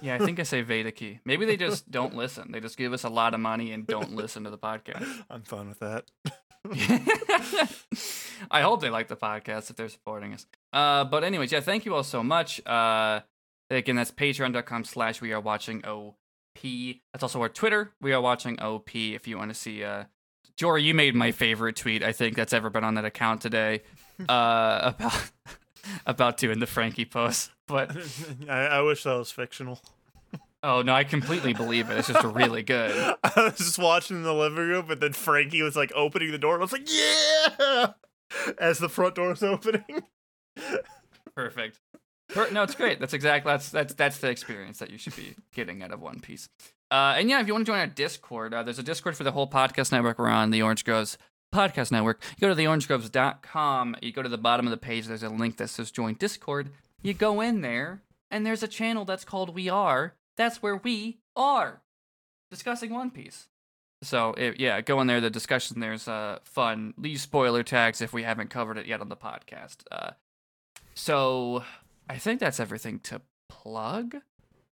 Yeah, I think I say Vedaki. Maybe they just don't listen. They just give us a lot of money and don't listen to the podcast. I'm fine with that. I hope they like the podcast if they're supporting us. Uh, but anyways, yeah, thank you all so much. Uh, again, that's patreon.com slash we are watching OP. That's also our Twitter. We are watching OP if you want to see. Uh, Jory, you made my favorite tweet. I think that's ever been on that account today. uh, about about doing the Franky pose, but I, I wish that was fictional. oh no, I completely believe it. It's just really good. I was just watching in the living room, but then Franky was like opening the door, and I was like, "Yeah!" As the front door's opening. Perfect. No, it's great. That's exactly that's that's that's the experience that you should be getting out of One Piece. Uh, and yeah, if you want to join our Discord, uh, there's a Discord for the whole podcast network. We're on the Orange Groves podcast network. You go to theorangegroves.com. You go to the bottom of the page. There's a link that says join Discord. You go in there, and there's a channel that's called We Are. That's where we are discussing One Piece. So it, yeah, go in there. The discussion there's uh, fun. Leave spoiler tags if we haven't covered it yet on the podcast. Uh, so I think that's everything to plug.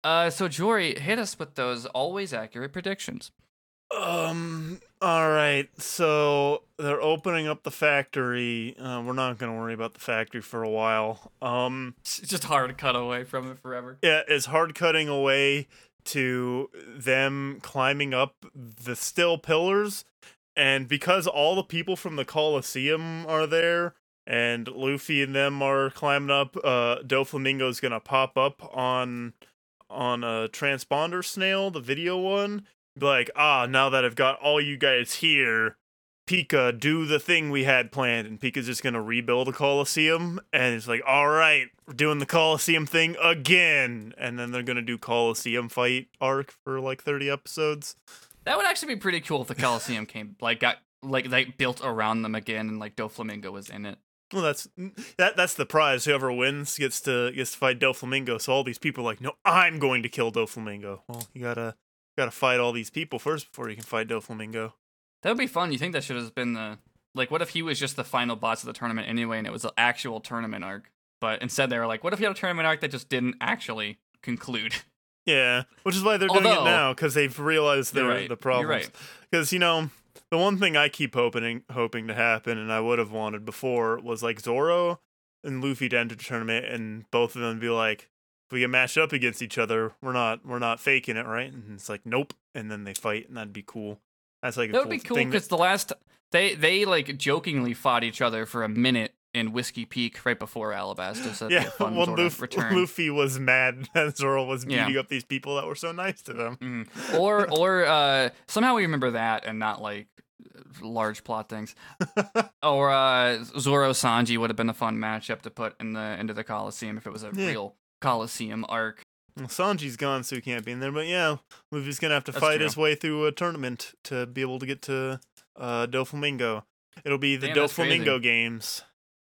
Uh, so Jory, hit us with those always accurate predictions. Um. All right. So they're opening up the factory. Uh, we're not gonna worry about the factory for a while. Um. It's just hard cut away from it forever. Yeah, it's hard cutting away to them climbing up the still pillars, and because all the people from the Colosseum are there, and Luffy and them are climbing up, uh, Doflamingo's gonna pop up on on a transponder snail, the video one. Like, ah, now that I've got all you guys here, Pika, do the thing we had planned. And Pika's just gonna rebuild the Coliseum. And it's like, all right, we're doing the Coliseum thing again. And then they're gonna do Coliseum fight arc for like 30 episodes. That would actually be pretty cool if the Coliseum came like got like they built around them again and like Doflamingo was in it. Well, that's mm, that. That's the prize. Whoever wins gets to gets to fight Doflamingo. So all these people are like, no, I'm going to kill Doflamingo. Well, you gotta gotta fight all these people first before you can fight Doflamingo. That would be fun. You think that should have been the like? What if he was just the final boss of the tournament anyway, and it was an actual tournament arc? But instead, they were like, "What if you had a tournament arc that just didn't actually conclude?" Yeah, which is why they're doing it now because they've realized You're right. the problems. right. Because you know, the one thing I keep hoping hoping to happen, and I would have wanted before, was like Zoro and Luffy to enter the tournament, and both of them be like, if we get matched up against each other, we're not we're not faking it, right? And it's like, nope, and then they fight, and that'd be cool. That's like That would cool be cool because the last they they like jokingly fought each other for a minute in Whiskey Peak right before Alabasta. So yeah, a fun when sort of Luffy. Luffy was mad that Zoro was Yeah. beating up these people that were so nice to them. Mhm. Or or uh, somehow we remember that and not like large plot things. or uh, Zoro Sanji would have been a fun matchup to put in the into the Coliseum if it was a Yeah. real Coliseum arc. Well, Sanji's gone, so he can't be in there. But yeah, Luffy's gonna have to That's fight true. his way through a tournament to be able to get to uh, Doflamingo. It'll be the Damn. Doflamingo games.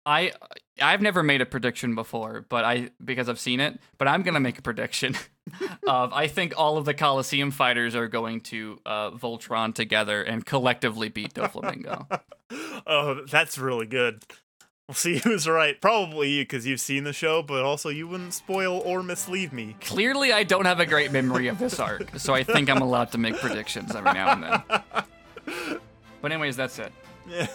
I I've never made a prediction before, but I because I've seen it, but I'm gonna make a prediction of I think all of the Coliseum fighters are going to uh, Voltron together and collectively beat Doflamingo. oh, that's really good. We'll see who's right. Probably you, because you've seen the show, but also you wouldn't spoil or mislead me. Clearly, I don't have a great memory of this arc, so I think I'm allowed to make predictions every now and then. But anyways, that's it. Yeah.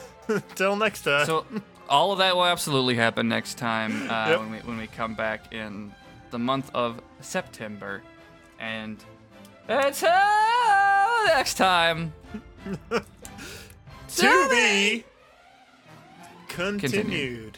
Till next time. So all of that will absolutely happen next time uh, Yep. when we when we come back in the month of September, and until next time. to be continued.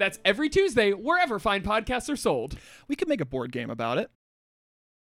That's every Tuesday, wherever fine podcasts are sold. We could make a board game about it.